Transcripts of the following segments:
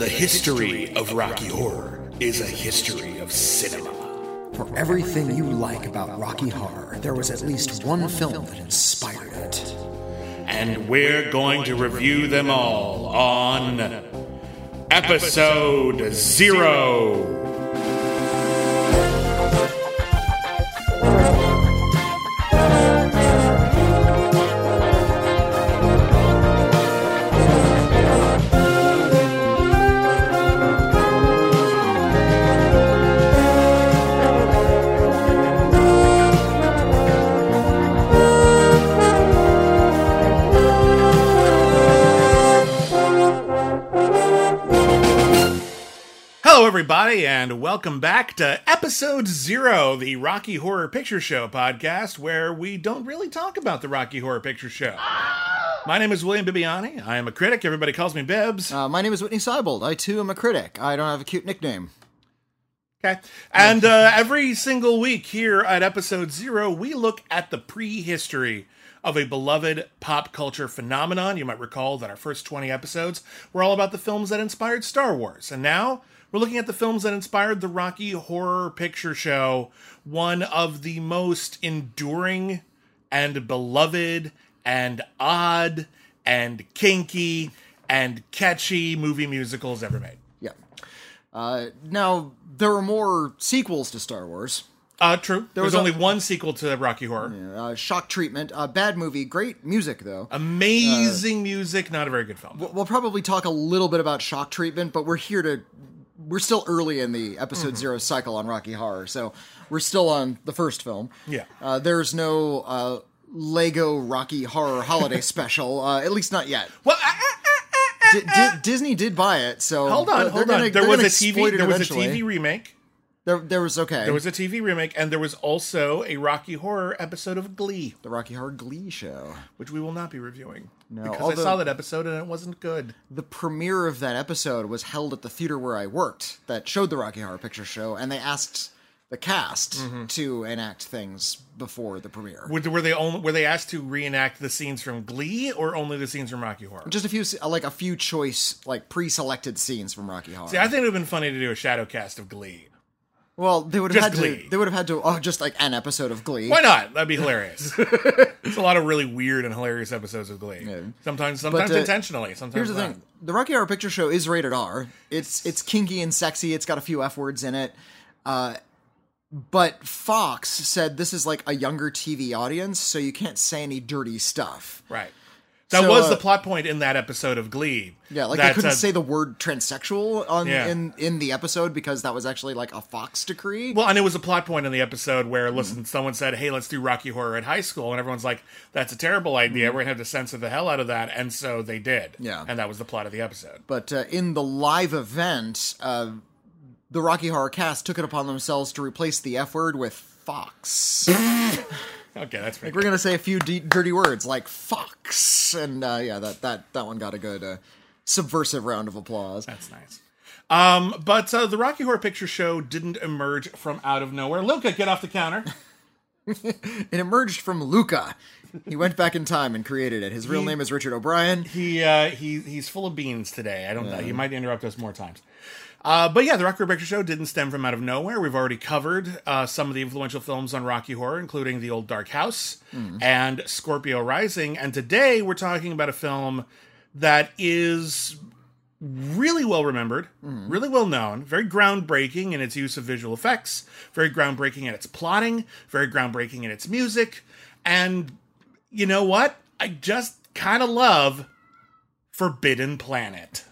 The history of Rocky Horror is a history of cinema. For everything you like about Rocky Horror, there was at least one film that inspired it. And we're going to review them all on Episode Zero. Everybody, and welcome back to Episode Zero, the Rocky Horror Picture Show podcast, where we don't really talk about the Rocky Horror Picture Show. My name is William Bibiani. I am a critic. Everybody calls me Bibbs. Uh, my name is Whitney Seibold. I too am a critic. I don't have a cute nickname. Okay. And uh, every single week here at Episode Zero, we look at the prehistory of a beloved pop culture phenomenon. You might recall that our first 20 episodes were all about the films that inspired Star Wars. And now we're looking at the films that inspired the Rocky Horror Picture Show, one of the most enduring and beloved and odd and kinky and catchy movie musicals ever made. Yeah. Uh, now, there were more sequels to Star Wars. Uh, true. There was, was a- only one sequel to Rocky Horror. Uh, shock treatment. Uh, bad movie. Great music, though. Amazing music, not a very good film. We'll- We'll probably talk a little bit about shock treatment, but we're here to. We're still early in the episode zero cycle on Rocky Horror, so we're still on the first film. Yeah. Uh, there's no uh, Lego Rocky Horror Holiday Special, uh, at least not yet. Well, D- Disney did buy it, so hold on, hold gonna- on. There was a TV. There was a. TV remake. There, there was okay. There was a TV remake, and there was also a Rocky Horror episode of Glee, the Rocky Horror Glee show. which we will not be reviewing No, because although- I saw that episode and it wasn't good. The premiere of that episode was held at the theater where I worked that showed the Rocky Horror Picture Show, and they asked the cast Mm-hmm. to enact things before the premiere. Were, were they only were they asked to reenact the scenes from Glee or only the scenes from Rocky Horror? Just a few, like a few choice, like pre-selected scenes from Rocky Horror. See, I think it would have been funny to do a shadow cast of Glee. Well, they would have had Glee. to. They would have had to. Oh, just like an episode of Glee. Why not? That'd be hilarious. it's a lot of really weird and hilarious episodes of Glee. Sometimes, sometimes uh, intentionally. Sometimes Here's the not. thing: the Rocky Horror Picture Show is rated R. It's it's kinky and sexy. It's got a few f words in it. Uh, but Fox said this is like a younger TV audience, so you can't say any dirty stuff. Right. That So, was uh, the plot point in that episode of Glee. Yeah, like that, they couldn't uh, say the word transsexual on Yeah. in in the episode because that was actually like a Fox decree. Well, and it was a plot point in the episode Mm-hmm. where, listen, someone said, "Hey, let's do Rocky Horror at high school," and everyone's like, "That's a terrible idea. We're gonna have to censor the hell out of that," and so they did. Mm-hmm. Yeah. and that was the plot of the episode. But uh, in the live event, uh, the Rocky Horror cast took it upon themselves to replace the F word with Fox. Okay, that's pretty. We're gonna say a few d- dirty words like Fox, and uh, yeah, that that that one got a good uh, subversive round of applause. That's nice. Um, but uh, the Rocky Horror Picture Show didn't emerge from out of nowhere. Luca, get off the counter. It emerged from Luca. He went back in time and created it. His real name is Richard O'Brien. He uh, he he's full of beans today. I don't know. He might interrupt us more times. Uh, but yeah, the Rocky Horror Picture Show didn't stem from out of nowhere. We've already covered uh, some of the influential films on Rocky Horror, including The Old Dark House and Scorpio Rising. And today we're talking about a film that is really well remembered, really well known, very groundbreaking in its use of visual effects, very groundbreaking in its plotting, very groundbreaking in its music. And you know what? I just kind of love Forbidden Planet.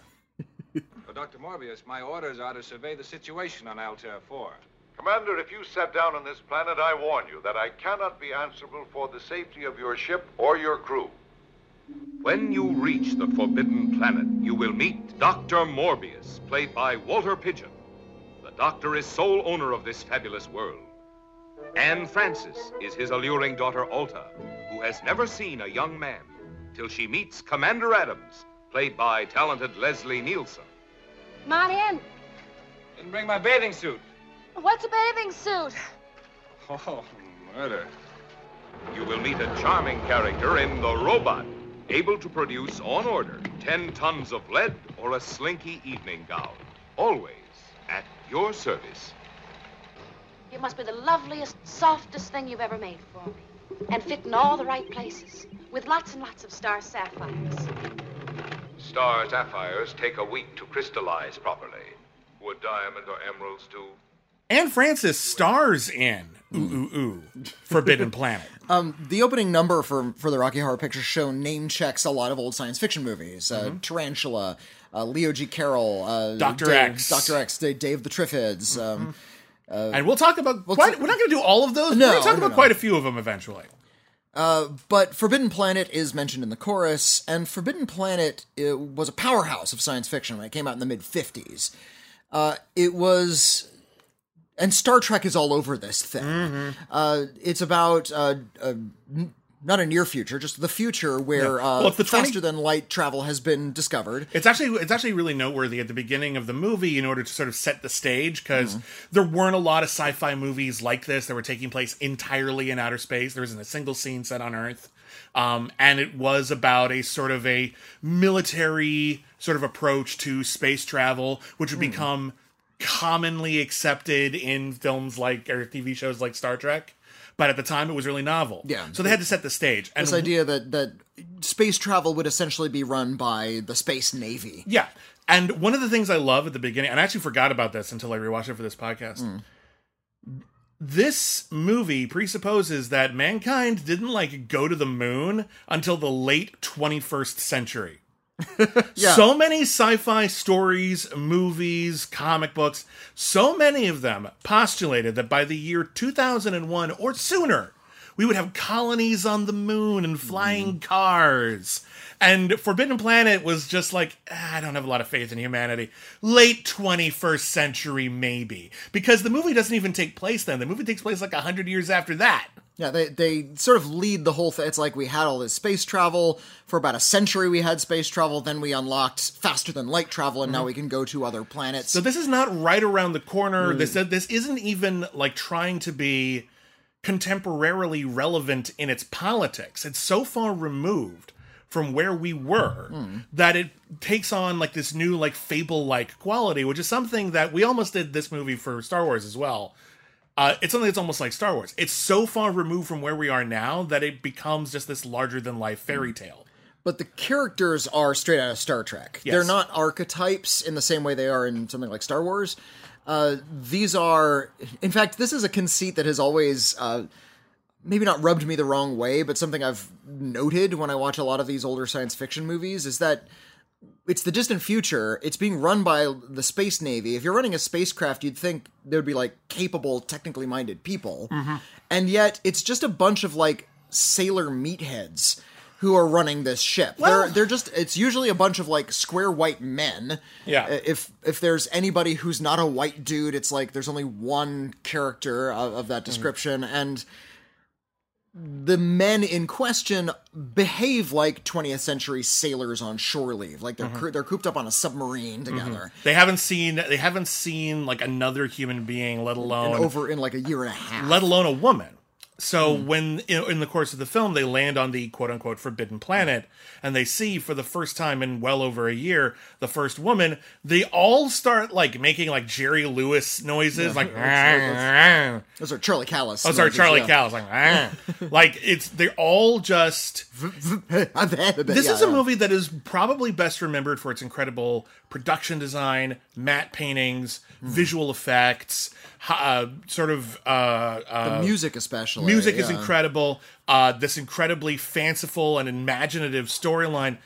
Uh, Dr. Morbius, my orders are to survey the situation on Altair 4. Commander, if you set down on this planet, I warn you that I cannot be answerable for the safety of your ship or your crew. When you reach the Forbidden Planet, you will meet Dr. Morbius, played by Walter Pidgeon. The doctor is sole owner of this fabulous world. Anne Francis is his alluring daughter Alta, who has never seen a young man till she meets Commander Adams, played by talented Leslie Nielsen. Come on in. Didn't bring my bathing suit. What's a bathing suit? Oh, murder. You will meet a charming character in The Robot, able to produce on order 10 tons of lead or a slinky evening gown. Always at your service. You must be the loveliest, softest thing you've ever made for me. And fit in all the right places. With lots and lots of star sapphires. Star sapphires take a week to crystallize properly. Would diamond or emeralds do? Anne Francis stars in Ooh Ooh Ooh Forbidden Planet. the opening number for for the Rocky Horror Picture Show name checks a lot of old science fiction movies. Uh, Tarantula, uh, Leo G. Carroll, uh, Dr. Dave- X. Dr. X, Dave, Dave the Triffids. Um, and we'll talk about quite, t- we're not going to do all of those. No, we're going to talk no, about no. quite a few of them eventually. But Forbidden Planet is mentioned in the chorus, and Forbidden Planet uh, was a powerhouse of science fiction when it came out in the mid 50s. Uh, it was. And Star Trek is all over this thing. Uh, it's about uh, uh, n- not a near future, just the future where uh, Well, if the 20 faster than light travel has been discovered. It's actually it's actually really noteworthy at the beginning of the movie in order to sort of set the stage because Mm-hmm. there weren't a lot of sci-fi movies like this that were taking place entirely in outer space. There wasn't a single scene set on Earth, um, and it was about a sort of a military sort of approach to space travel, which would become commonly accepted in films like or TV shows like Star Trek. But at the time, it was really novel. Yeah. So they had to set the stage. And This idea that, that space travel would essentially be run by the Space Navy. Yeah. And one of the things I love at the beginning, and I actually forgot about this until I rewatched it for this podcast. Mm. This movie presupposes that mankind didn't like go to the moon until the late 21st century. Yeah. So many sci-fi stories, movies, comic books, so many of them postulated that by the year 2001 or sooner, we would have colonies on the moon and flying cars. And Forbidden Planet was just like, "Ah, I don't have a lot of faith in humanity. Late 21st century, maybe. Because the movie doesn't even take place then. The movie takes place like 100 years after that. Yeah, they they sort of lead the whole thing. It's like we had all this space travel for about a century. We had space travel, then we unlocked faster than light travel, and now mm-hmm. we can go to other planets. So this is not right around the corner. Mm. This this isn't even like trying to be contemporarily relevant in its politics. It's so far removed from where we were mm. that it takes on like this new like fable like quality, which is something that we almost did this movie for Star Wars as well. Uh, it's something that's almost like Star Wars. It's so far removed from where we are now that it becomes just this larger than life fairy tale. but the characters are straight out of Star Trek. Yes. They're not archetypes in the same way they are in something like Star Wars. Uh, these are, in fact, this is a conceit that has always uh, maybe not rubbed me the wrong way, but something I've noted when I watch a lot of these older science fiction movies is that it's the distant future. It's being run by the space navy. If you're running a spacecraft, you'd think there would be like capable, technically minded people, mm-hmm. and yet it's just a bunch of like sailor meatheads who are running this ship. Well- they're they're just it's usually a bunch of like square white men. Yeah. If if there's anybody who's not a white dude, it's like there's only one character of, of that mm-hmm. description and the men in question behave like 20th century sailors on shore leave. Like they're mm-hmm. coo- they're cooped up on a submarine mm-hmm. together. They haven't seen they haven't seen like another human being, let alone and over in like a year and a half. let alone a woman. So Hmm. when in, in the course of the film they land on the quote unquote forbidden planet and they see for the first time in well over a year the first woman, they all start like making like Jerry Lewis noises like those are Charlie Callas Oh, sorry, noises, Charlie yeah. Callas. Like, "Ah." like it's they're all just this this is a movie that is probably best remembered for its incredible production design, matte paintings, Hmm. visual effects, uh, sort of uh, uh, the music especially music is incredible. Uh, this incredibly fanciful and imaginative storyline.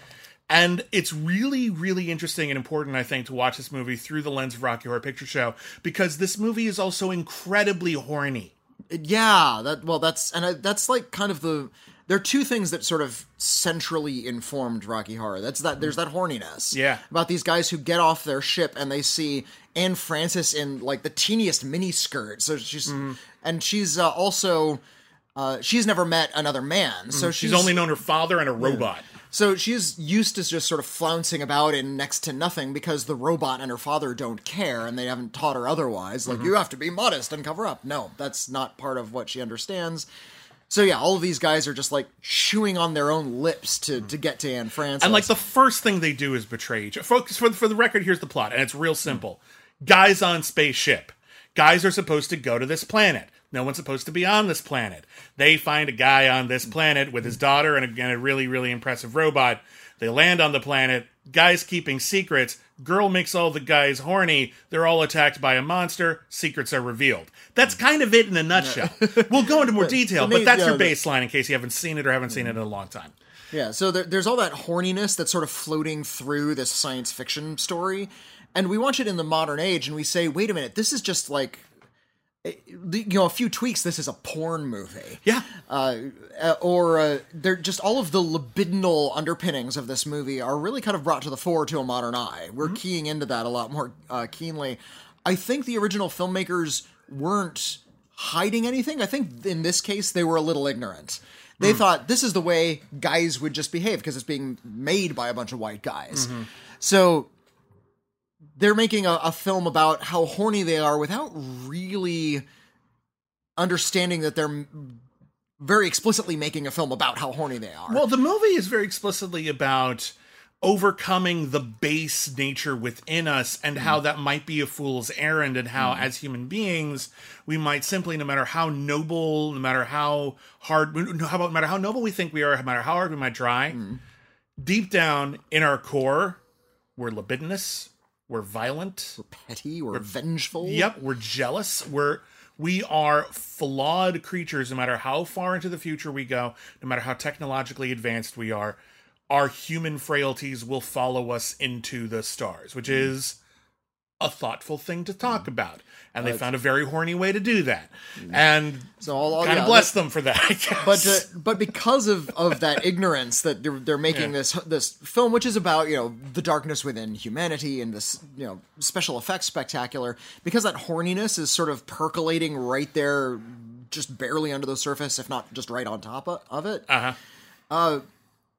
And it's really, really interesting and important, I think, to watch this movie through the lens of Rocky Horror Picture Show because this movie is also incredibly horny. Yeah, that well, that's and I, that's like kind of the. There are two things that sort of centrally informed Rocky Horror. That's that there's that horniness, Yeah. about these guys who get off their ship and they see Anne Francis in like the teeniest mini skirt. So she's Mm-hmm. And she's uh, also uh, she's never met another man, so she's, Mm-hmm. She's only known her father and a robot. so she's used to just sort of flouncing about in next to nothing because the robot and her father don't care and they haven't taught her otherwise. Like, you have to be modest and cover up. No, that's not part of what she understands. So yeah, all of these guys are just like chewing on their own lips to to get to Anne Francis. And like the first thing they do is betray each. Folks, for for the record, here's the plot, and it's real simple. Guys on spaceship. Guys are supposed to go to this planet. No one's supposed to be on this planet. They find a guy on this planet with his daughter and a, and a really really impressive robot. They land on the planet. Guys keeping secrets. Girl makes all the guys horny. They're all attacked by a monster. Secrets are revealed. That's kind of it in a nutshell. we'll go into more detail, but that's your baseline in case you haven't seen it or haven't seen it in a long time. Yeah, so there, there's all that horniness that's sort of floating through this science fiction story, and we watch it in the modern age, and we say, wait a minute, this is just like, you know, a few tweaks. This is a porn movie. Yeah. uh, uh, or uh, they're just all of the libidinal underpinnings of this movie are really kind of brought to the fore to a modern eye. We're keying into that a lot more uh, keenly. I think the original filmmakers weren't hiding anything. I think in this case they were a little ignorant. They thought this is the way guys would just behave because it's being made by a bunch of white guys. So they're making a, a film about how horny they are without really understanding that they're very explicitly making a film about how horny they are. Well, the movie is very explicitly about overcoming the base nature within us and how mm. that might be a fool's errand and how mm. as human beings we might simply no matter how noble no matter how hard how about no matter how noble we think we are no matter how hard we might try mm. deep down in our core we're libidinous we're violent we're petty We're vengeful. Yep, we're jealous. We're we are flawed creatures no matter how far into the future we go, no matter how technologically advanced we are. Our human frailties will follow us into the stars, which hmm. is a thoughtful thing to talk about. And they found a very horny way to do that. And So all, all kind of bless that- them for that, I guess. But uh, but because of, of that ignorance that they're, they're making Yeah. this this film, which is about you know the darkness within humanity and this you know special effects spectacular, because that horniness is sort of percolating right there, just barely under the surface, if not just right on top of, of it. uh-huh.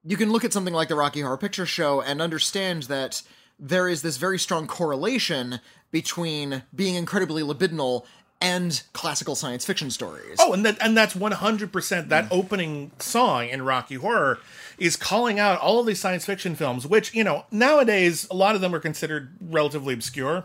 you can look at something like the Rocky Horror Picture Show and understand that there is this very strong correlation between being incredibly libidinal and classical science fiction stories. Oh, and that and that's one hundred percent. That opening song in Rocky Horror is calling out all of these science fiction films, which you know nowadays a lot of them are considered relatively obscure.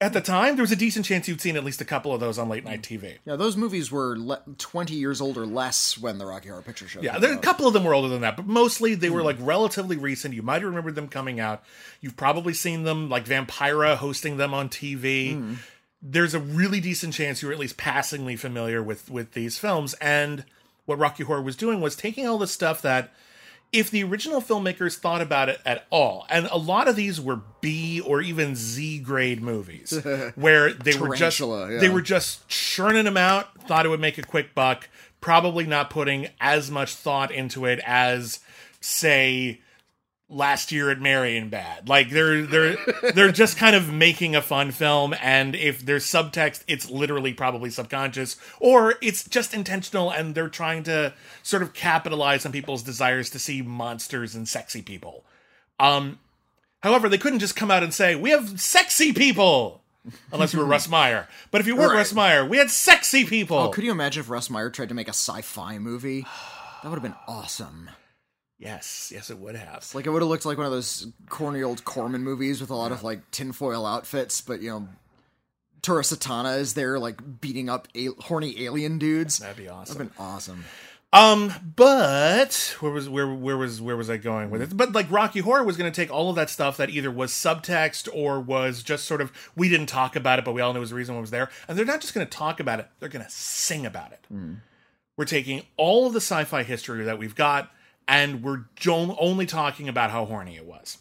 At the time, there was a decent chance you'd seen at least a couple of those on late night mm. TV. Yeah, those movies were le- 20 years old or less when the Rocky Horror Picture Show Yeah, there, a couple of them were older than that, but mostly they were mm. like relatively recent. You might remember them coming out. You've probably seen them, like Vampira hosting them on TV. Mm. There's a really decent chance you're at least passingly familiar with with these films. And what Rocky Horror was doing was taking all the stuff that, if the original filmmakers thought about it at all, and a lot of these were B or even Z grade movies, where they were just yeah. they were just churning them out, thought it would make a quick buck, probably not putting as much thought into it as, say, last year at Marienbad. Like they're they're they're just kind of making a fun film, and if there's subtext, it's literally probably subconscious, or it's just intentional, and they're trying to sort of capitalize on people's desires to see monsters and sexy people. Um, however, they couldn't just come out and say we have sexy people. Unless you were Russ Meyer. But if you were Right. Russ Meyer, we had sexy people. Oh, could you imagine if Russ Meyer tried to make a sci-fi movie? That would have been awesome. Yes, yes, it would have. Like it would have looked like one of those corny old Corman movies with a lot of like tinfoil outfits, but you know, Tura Satana is there like beating up a- horny alien dudes. That'd be awesome. That'd been awesome. Um, but where was where where was where was I going with it? But like Rocky Horror was going to take all of that stuff that either was subtext or was just sort of we didn't talk about it, but we all knew was the reason why it was there, and they're not just going to talk about it; they're going to sing about it. We're taking all of the sci-fi history that we've got, and we're only talking about how horny it was.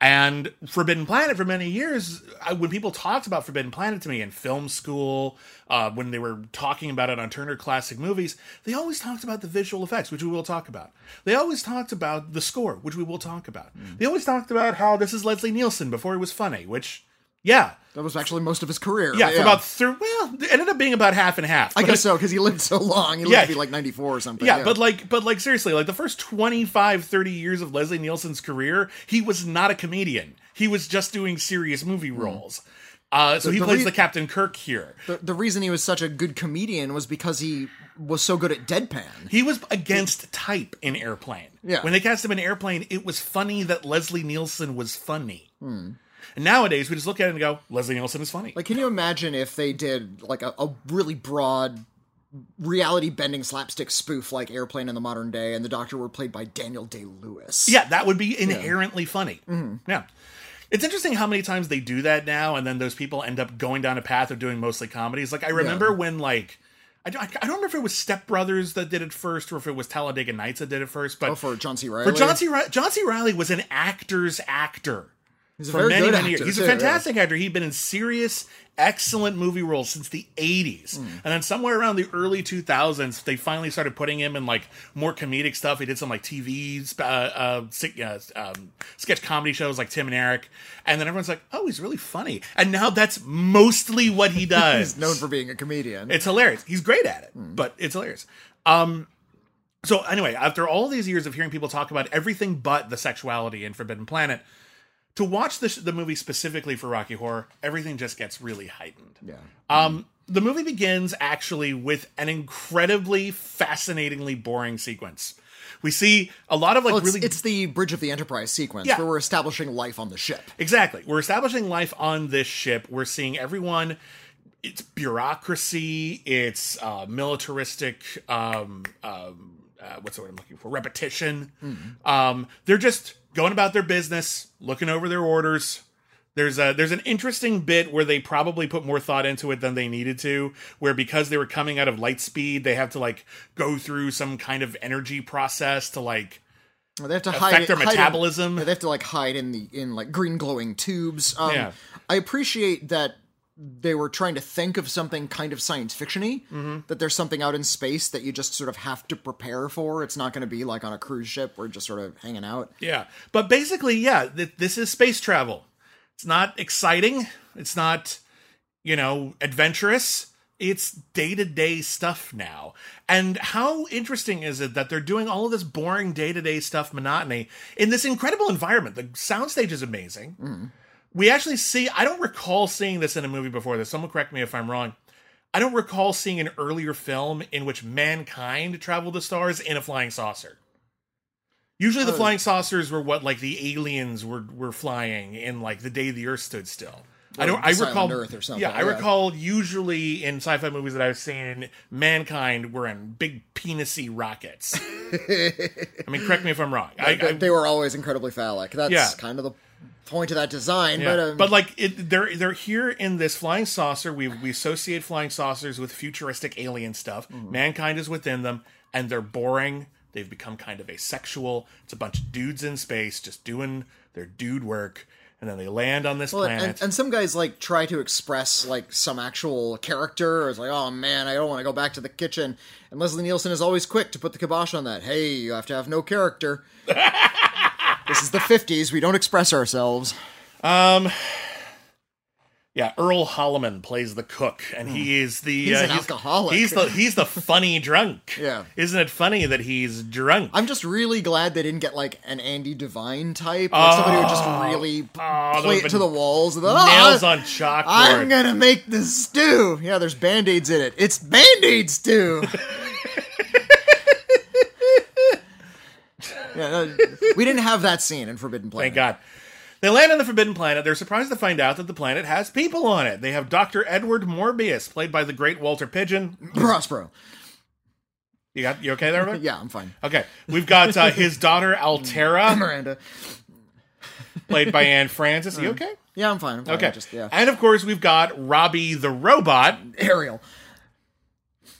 And Forbidden Planet, for many years, I, when people talked about Forbidden Planet to me in film school, uh, when they were talking about it on Turner Classic Movies, they always talked about the visual effects, which we will talk about. They always talked about the score, which we will talk about. They always talked about how this is Leslie Nielsen before he was funny, which, yeah, That was actually most of his career. yeah, for about three, well, it ended up being about half and half. I guess so because he lived so long. He lived Yeah. to be like 94 or something. yeah, but like but like seriously, like the first 25 30 years of Leslie Nielsen's career, he was not a comedian. He was just doing serious movie roles. Uh, so he the plays rea- the Captain Kirk here. The, the reason he was such a good comedian was because he was so good at deadpan. He was against type in Airplane. Yeah. When they cast him in Airplane, it was funny that Leslie Nielsen was funny. Hmm. And nowadays, we just look at it and go, Leslie Nielsen is funny. Like, can you imagine if they did like a, a really broad reality bending slapstick spoof like Airplane in the modern day, and the Doctor were played by Daniel Day Lewis? yeah, that would be inherently funny. Mm-hmm. Yeah. It's interesting how many times they do that now, and then those people end up going down a path of doing mostly comedies. Like, I remember when, like, I don't, I don't remember if it was Step Brothers that did it first or if it was Talladega Nights that did it first, but Oh, for John C. Reilly. For John C. Reilly, John C. Reilly was an actor's actor. He's a for very many, good many actor, years. He's too, a yeah. fantastic actor. He'd been in serious, excellent movie roles since the 80s. Hmm. And then somewhere around the early 2000s, they finally started putting him in like more comedic stuff. He did some like TV uh, uh, uh, um, sketch comedy shows like Tim and Eric. And then everyone's like, oh, he's really funny. And now that's mostly what he does. He's known for being a comedian. It's hilarious. He's great at it, but it's hilarious. Um, so anyway, after all these years of hearing people talk about everything but the sexuality in Forbidden Planet, to watch the, the movie specifically for Rocky Horror, everything just gets really heightened. yeah. Um, the movie begins actually with an incredibly fascinatingly boring sequence. We see a lot of like Well, it's, really it's the Bridge of the Enterprise sequence Yeah. where we're establishing life on the ship. Exactly. We're establishing life on this ship. We're seeing everyone. It's bureaucracy. It's uh, militaristic. Um, um, uh, what's the word I'm looking for? Repetition. Um, they're just going about their business, looking over their orders. There's a there's an interesting bit where they probably put more thought into it than they needed to, where because they were coming out of light speed, they have to like go through some kind of energy process to like Well, They have to Affect hide their hide in- metabolism. they have to like hide in the in like green glowing tubes. Um, Yeah. I appreciate that they were trying to think of something kind of science fictiony. Mm-hmm. That there's something out in space that you just sort of have to prepare for. It's not going to be like on a cruise ship where you're just sort of hanging out. Yeah. But basically, yeah, th- this is space travel. It's not exciting. It's not, you know, adventurous. It's day to day stuff now. And how interesting is it that they're doing all of this boring day to day stuff, monotony, in this incredible environment? The soundstage is amazing. We actually see, I don't recall seeing this in a movie before this. Someone correct me if I'm wrong. I don't recall seeing an earlier film in which mankind traveled the stars in a flying saucer. Usually, the Oh. flying saucers were what like the aliens were were flying in like the day the Earth stood still. I don't. I recall. Earth or something, yeah, I yeah. recall. Usually in sci-fi movies that I've seen, mankind were in big penisy rockets. I mean, correct me if I'm wrong. I, They, I, they were always incredibly phallic. That's Yeah. kind of the point to that design. yeah. But, um, but like it, they're they're here in this flying saucer. We we associate flying saucers with futuristic alien stuff. Mm-hmm. Mankind is within them, and they're boring. They've become kind of asexual. It's a bunch of dudes in space just doing their dude work, and then they land on this Well, planet. and, and some guys like try to express like some actual character. It's like, oh man, I don't want to go back to the kitchen. And Leslie Nielsen is always quick to put the kibosh on that. Hey, you have to have no character. this is the '50s. We don't express ourselves. Yeah, Earl Holliman plays the cook, and he is the Hmm. He's uh, an alcoholic. He's the he's the funny drunk. Yeah. isn't it funny that he's drunk? I'm just really glad they didn't get like an Andy Devine type, like somebody who would just really Oh, play it to the walls. And, nails "Ah, on chalkboard. I'm gonna make the stew. Yeah, there's band-aids in it. It's band-aid stew. yeah, no, we didn't have that scene in Forbidden Planet. Thank God. They land on the Forbidden Planet. They're surprised to find out that the planet has people on it. They have Dr. Edward Morbius, played by the great Walter Pidgeon. Prospero. You got you okay there, Rick? Yeah, I'm fine. Okay. We've got uh, his daughter Altaira, Miranda. played by Anne Francis. You okay? Yeah, I'm fine. I'm fine. Okay. Just yeah. And of course, we've got Robbie the robot. Ariel.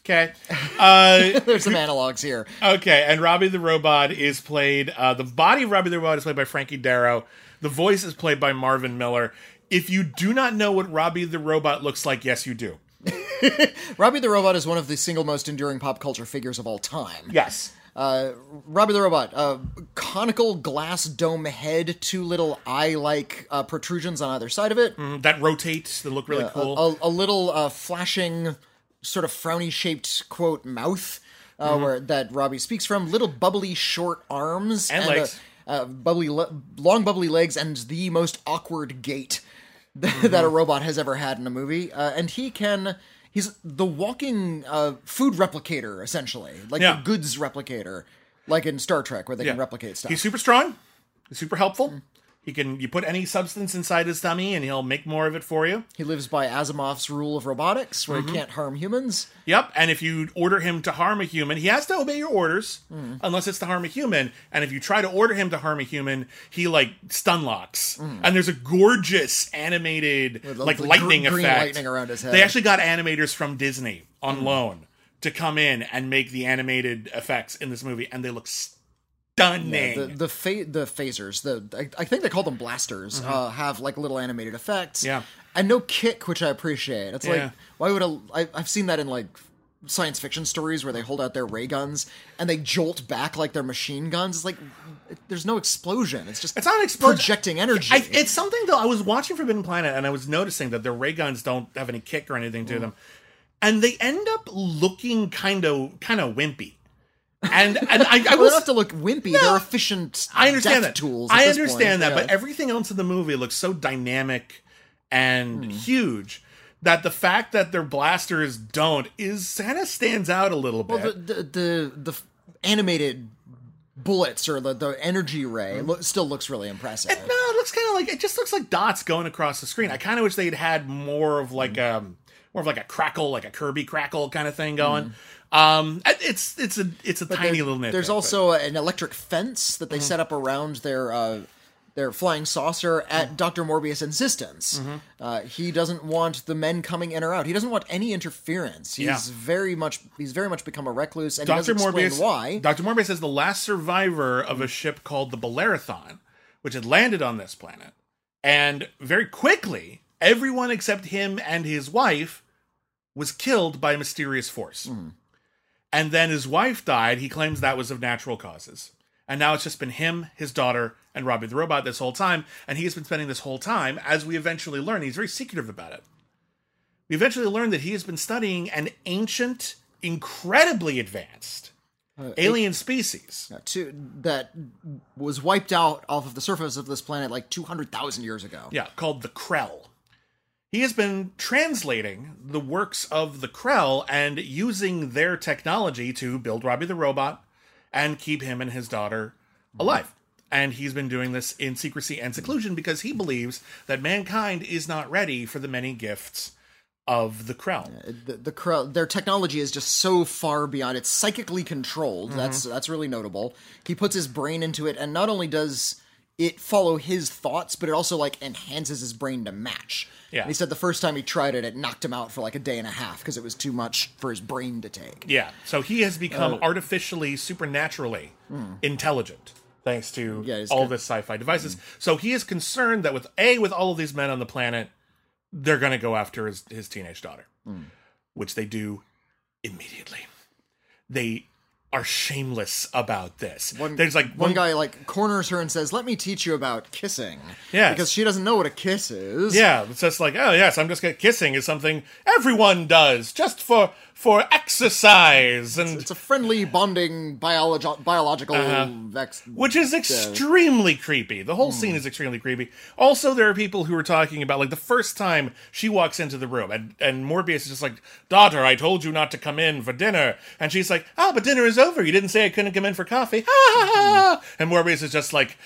Okay. Uh, There's some analogs here. Okay, and Robbie the Robot is played. Uh, the body of Robbie the Robot is played by Frankie Darro. The voice is played by Marvin Miller. If you do not know what Robbie the Robot looks like, yes, you do. Robbie the Robot is one of the single most enduring pop culture figures of all time. Yes. Uh, Robbie the Robot, uh, conical glass dome head, two little eye-like uh, protrusions on either side of it, That rotates. That look really a, cool. a, a little uh, flashing, sort of frowny-shaped quote mouth, uh, where that Robbie speaks from. Little bubbly short arms And uh, legs. uh, bubbly, le- long bubbly legs, and the most awkward gait. that a robot has ever had in a movie, uh, and he can. He's the walking uh, food replicator, essentially, like Yeah. the goods replicator, like in Star Trek, where they can replicate stuff. He's super strong. Super helpful. He can you put any substance inside his tummy and he'll make more of it for you. He lives by Asimov's rule of robotics, where Mm-hmm. he can't harm humans. Yep. And if you order him to harm a human, he has to obey your orders Mm. unless it's to harm a human. And if you try to order him to harm a human, he like stun locks. And there's a gorgeous animated Mm. like lightning gr- effect. lightning around his head. Mm. They actually got animators from Disney on loan to come in and make the animated effects in this movie, and they look stunning. The the pha- the phasers, the I, I think they call them blasters, uh, have like little animated effects. Mm-hmm. Yeah. and no kick, which I appreciate. It's Yeah. like why would a I, I've seen that in like science fiction stories where they hold out their ray guns and they jolt back like they're machine guns. It's like there's no explosion. It's just It's not an explosion. projecting energy. I, it's something though. I was watching Forbidden Planet and I was noticing that their ray guns don't have any kick or anything Mm. to them, and they end up looking kind of kind of wimpy. And and I, I don't have to look wimpy. They're efficient. I understand that. tools. I understand point. that, Yeah. but everything else in the movie looks so dynamic and Hmm. huge that the fact that their blasters don't is of stands out a little bit. Well, the, the the the animated bullets or the, the energy ray Mm-hmm. lo- still looks really impressive. No, it looks kind of like it just looks like dots going across the screen. I kind of wish they'd had more of like um more of like a crackle, like a Kirby crackle kind of thing going. Um, it's it's a it's a tiny There- little nitpick. There's but- also an electric fence that they Mm-hmm. set up around their uh, their flying saucer at Mm-hmm. Doctor Morbius' insistence. Uh, he doesn't want the men coming in or out. He doesn't want any interference. He's Yeah. very much he's very much become a recluse, and he doesn't Morbius. why. Doctor Morbius is the last survivor of a ship called the Bellerophon, which had landed on this planet, and very quickly, everyone except him and his wife was killed by a mysterious force. And then his wife died. He claims that was of natural causes. And now it's just been him, his daughter, and Robbie the robot this whole time. And he has been spending this whole time, as we eventually learn, he's very secretive about it. We eventually learn that he has been studying an ancient, incredibly advanced alien species. Uh, to, that was wiped out off of the surface of this planet like 200,000 years ago. Yeah, called the Krell. He has been translating the works of the Krell and using their technology to build Robbie the robot and keep him and his daughter alive. And he's been doing this in secrecy and seclusion because he believes that mankind is not ready for the many gifts of the Krell. the, the Krell, their technology is just so far beyond it's psychically controlled Mm-hmm. that's that's really notable he puts his brain into it and not only does it follow his thoughts but it also like enhances his brain to match Yeah. And he said the first time he tried it it knocked him out for like a day and a half because it was too much for his brain to take Yeah, so he has become uh, artificially, supernaturally hmm. intelligent thanks to Yeah, all good. this sci-fi devices. Mm-hmm. So he is concerned that with a with all of these men on the planet, they're going to go after his his teenage daughter, mm. which they do immediately. They are shameless about this. one, There's like one guy like corners her and says let me teach you about kissing Yes. because she doesn't know what a kiss is Yeah, it's just like, oh yes, I'm just gonna kissing is something everyone does just for for exercise and it's a friendly bonding biologi- biological Uh-huh. vex- which is extremely creepy. The whole Hmm. scene is extremely creepy. Also, there are people who are talking about like the first time she walks into the room, and and Morbius is just like, "Daughter, I told you not to come in for dinner," and she's like, "Oh, but dinner is over. You didn't say I couldn't come in for coffee." Hmm. And Morbius is just like.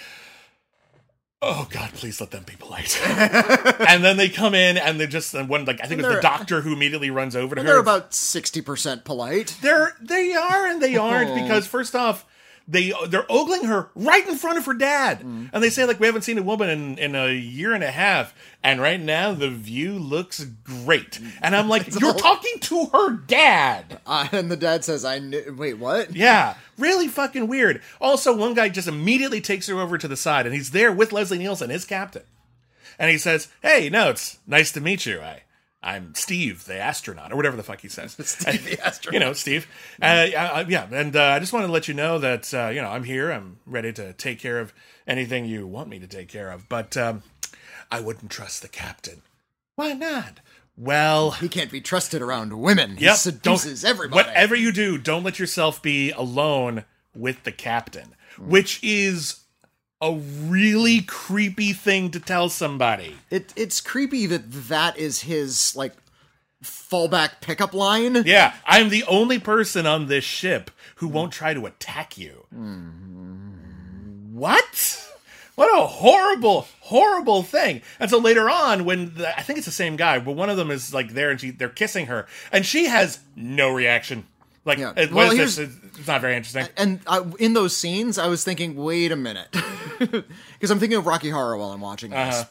Oh God! Please let them be polite. and then they come in, and they're just and one like I think it was the doctor who immediately runs over to her. they're about 60% polite They're they are and they aren't because first off, they they're ogling her right in front of her dad, Mm. and they say like we haven't seen a woman in in a year and a half, and right now the view looks great, and I'm like, you're talking to her dad. Uh, and the dad says, "I knew." Wait, what? Yeah, really fucking weird. Also, one guy just immediately takes her over to the side, and he's there with Leslie Nielsen, his captain, and he says, "Hey, no, it's nice to meet you. I." I'm Steve, the astronaut, or whatever the fuck he says. Steve, the astronaut. You know, Steve. Uh, I- I- yeah, and uh, I just wanted to let you know that uh, you know I'm here. I'm ready to take care of anything you want me to take care of. But um, I wouldn't trust the captain. Why not? Well, He can't be trusted around women. He Yep. seduces Don't- everybody. Whatever you do, don't let yourself be alone with the captain, which is a really creepy thing to tell somebody. It it's creepy that that is his like fallback pickup line. Yeah, I'm the only person on this ship who won't try to attack you. Mm-hmm. What? What a horrible, horrible thing. And so later on, when the, I think it's the same guy, but one of them is like there and she they're kissing her, and she has no reaction. Like, Yeah. what Well, is this? It's not very interesting. And I, in those scenes, I was thinking, wait a minute, because I'm thinking of Rocky Horror while I'm watching this. Uh-huh.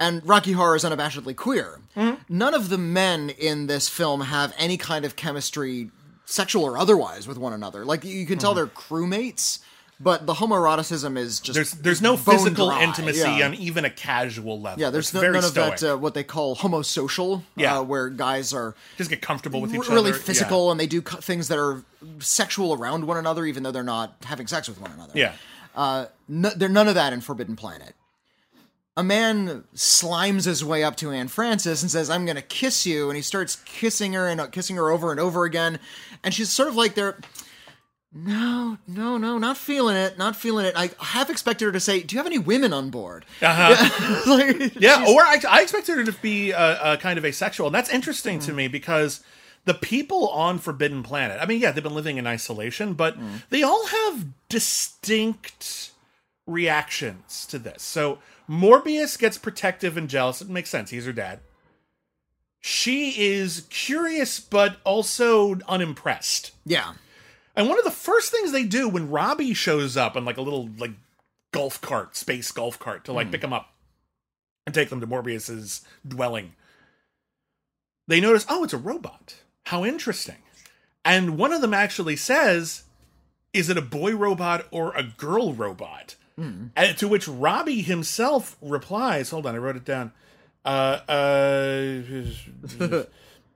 And Rocky Horror is unabashedly queer. Mm-hmm. None of the men in this film have any kind of chemistry, sexual or otherwise, with one another. Like you can tell they're crewmates, but the homoeroticism is just. There's there's no physical dry. intimacy Yeah. on even a casual level. Yeah, there's no, very none of that uh, what they call homosocial, Yeah. uh, where guys are Just get comfortable with each really other. physical and they do co- things that are sexual around one another, even though they're not having sex with one another. Yeah. Uh, no, there's none of that in Forbidden Planet. A man slimes his way up to Anne Francis and says, "I'm going to kiss you," and he starts kissing her and uh, kissing her over and over again, and she's sort of like there. No, no, no, not feeling it, not feeling it. I half expected her to say, "Do you have any women on board?" Uh-huh. Like, Yeah, or I, I expected her to be a, a kind of asexual, and that's interesting Mm. to me because the people on Forbidden Planet, I mean, yeah, they've been living in isolation, but Mm. they all have distinct reactions to this. So Morbius gets protective and jealous. It makes sense. He's her dad. She is curious, but also unimpressed. yeah. And one of the first things they do when Robbie shows up in like a little like golf cart, space golf cart, to like pick him up and take them to Morbius's dwelling, they notice, oh, it's a robot. How interesting. And one of them actually says, is it a boy robot or a girl robot? And to which Robbie himself replies, hold on, I wrote it down. Uh, uh,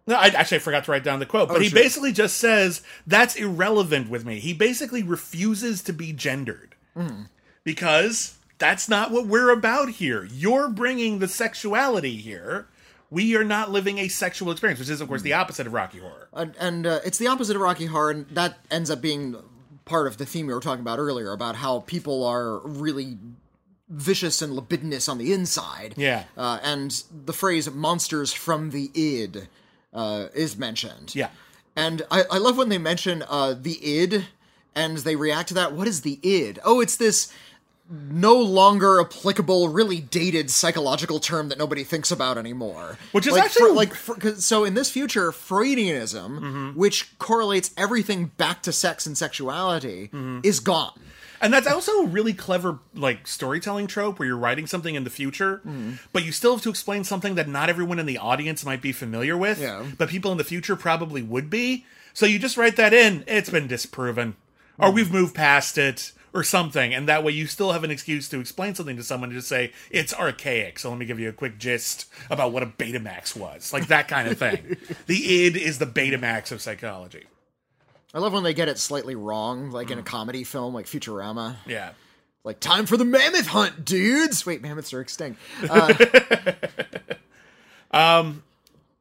no, I actually I forgot to write down the quote, but he sure. basically just says that's irrelevant with me. He basically refuses to be gendered because that's not what we're about here. You're bringing the sexuality here. We are not living a sexual experience, which is, of course, the opposite of Rocky Horror. and, and uh, it's the opposite of Rocky Horror, and that ends up being part of the theme we were talking about earlier about how people are really vicious and libidinous on the inside. Yeah. uh, and the phrase "monsters from the id" uh, is mentioned. Yeah. and I, I love when they mention uh, the id, and they react to that. What is the id? Oh, it's this no longer applicable, really dated psychological term that nobody thinks about anymore. Which is like, actually- like fr- 'cause- so in this future, Freudianism, Mm-hmm. which correlates everything back to sex and sexuality, Mm-hmm. is gone. And that's also a really clever like storytelling trope where you're writing something in the future, but you still have to explain something that not everyone in the audience might be familiar with, Yeah. but people in the future probably would be. So you just write that in, it's been disproven. Or we've moved past it or something, and that way you still have an excuse to explain something to someone to just say it's archaic. So let me give you a quick gist about what a Betamax was. Like that kind of thing. the id is the Betamax of psychology. I love when they get it slightly wrong, like in a comedy film like Futurama. Yeah. Like, time for the mammoth hunt, dudes! Wait, mammoths are extinct. Uh, Um,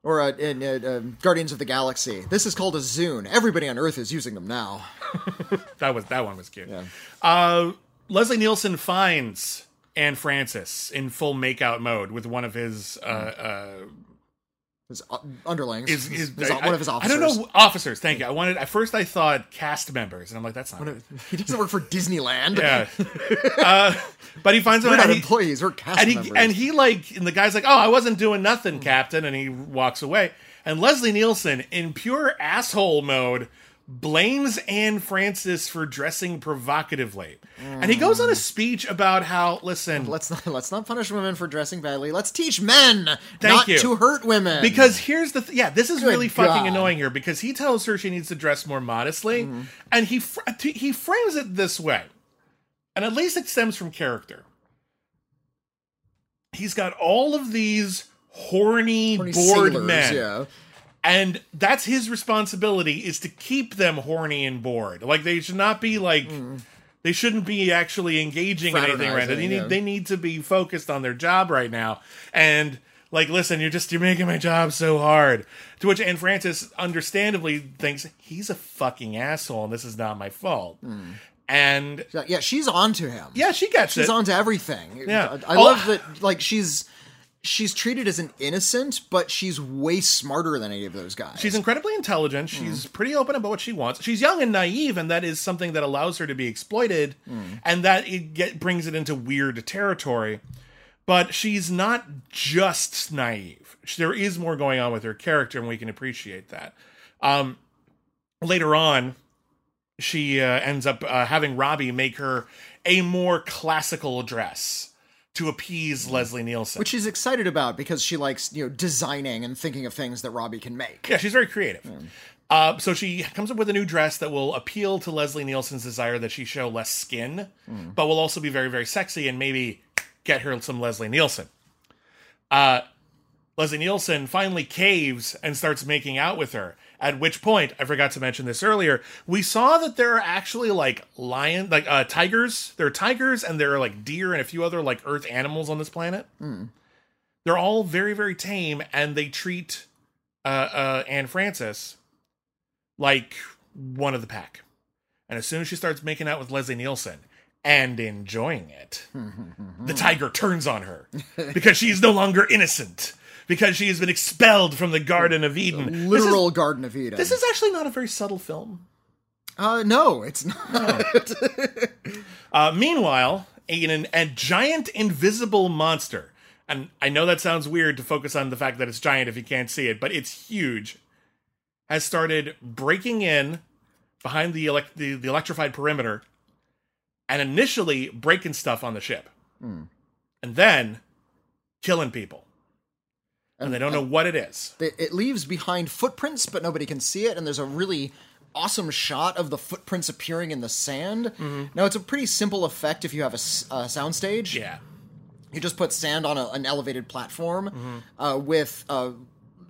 or uh, in uh, uh, Guardians of the Galaxy. This is called a Zune. Everybody on Earth is using them now. That was that one was cute. Uh, Leslie Nielsen finds Anne Francis in full makeout mode with one of his uh, uh, His uh, underlings. his, his, I, one of his officers. I don't know officers. Thank you. I wanted at first I thought cast members, and I'm like that's not. it. He doesn't work for Disneyland. Yeah, uh, but he finds We're out not he, employees. We're cast and he members. and he like and the guy's like, oh, I wasn't doing nothing, Captain, and he walks away. And Leslie Nielsen, in pure asshole mode, blames Anne Francis for dressing provocatively, and he goes on a speech about how listen, let's not let's not punish women for dressing badly. Let's teach men not you. to hurt women. Because here's the th- yeah, this is Good really fucking God. Mm-hmm. annoying here because he tells her she needs to dress more modestly, and he fr- he frames it this way, and at least it stems from character. He's got all of these horny, Horny bored sailors, men, Yeah. And that's his responsibility is to keep them horny and bored. Like they should not be like. They shouldn't be actually engaging in anything right now. They Mm. Need yeah. they need to be focused on their job right now. And like, listen, you're just you're making my job so hard. To which Anne Francis understandably thinks he's a fucking asshole and this is not my fault. Mm. and Yeah, she's on to him. yeah, she gets she's it. on to everything. Yeah. I Oh, love that. Like she's she's treated as an innocent, but she's way smarter than any of those guys. She's incredibly intelligent. Mm. She's pretty open about what she wants. She's young and naive, and that is something that allows her to be exploited, Mm. and that it get, brings it into weird territory. But she's not just naive. There is more going on with her character, and we can appreciate that. Um, later on, she uh, ends up uh, having Robbie make her a more classical dress to appease Leslie Nielsen. which she's excited about because she likes you know designing and thinking of things that Robbie can make. Yeah, she's very creative. Uh, so she comes up with a new dress that will appeal to Leslie Nielsen's desire that she show less skin, but will also be very, very sexy and maybe get her some Leslie Nielsen. Uh, Leslie Nielsen finally caves and starts making out with her. At which point, I forgot to mention this earlier, we saw that there are actually like lion, like uh, tigers. There are tigers and there are like deer and a few other like earth animals on this planet. They're all very, very tame, and they treat uh, uh, Anne Francis like one of the pack. And as soon as she starts making out with Leslie Nielsen and enjoying it, the tiger turns on her because she is no longer innocent. Because she has been expelled from the Garden of Eden. This is- Literal Garden of Eden. This is, actually not a very subtle film. uh, no, it's not. Uh, meanwhile, a, a giant invisible monster, and I know that sounds weird to focus on the fact that it's giant if you can't see it, but it's huge, has started breaking in behind the, elect- the, the electrified perimeter and initially breaking stuff on the ship. And then killing people. And they don't know what it is. it, it leaves behind footprints, but nobody can see it. And there's a really awesome shot of the footprints appearing in the sand. Now it's a pretty simple effect if you have a soundstage. Yeah. You just put sand on a, an elevated platform uh, with uh,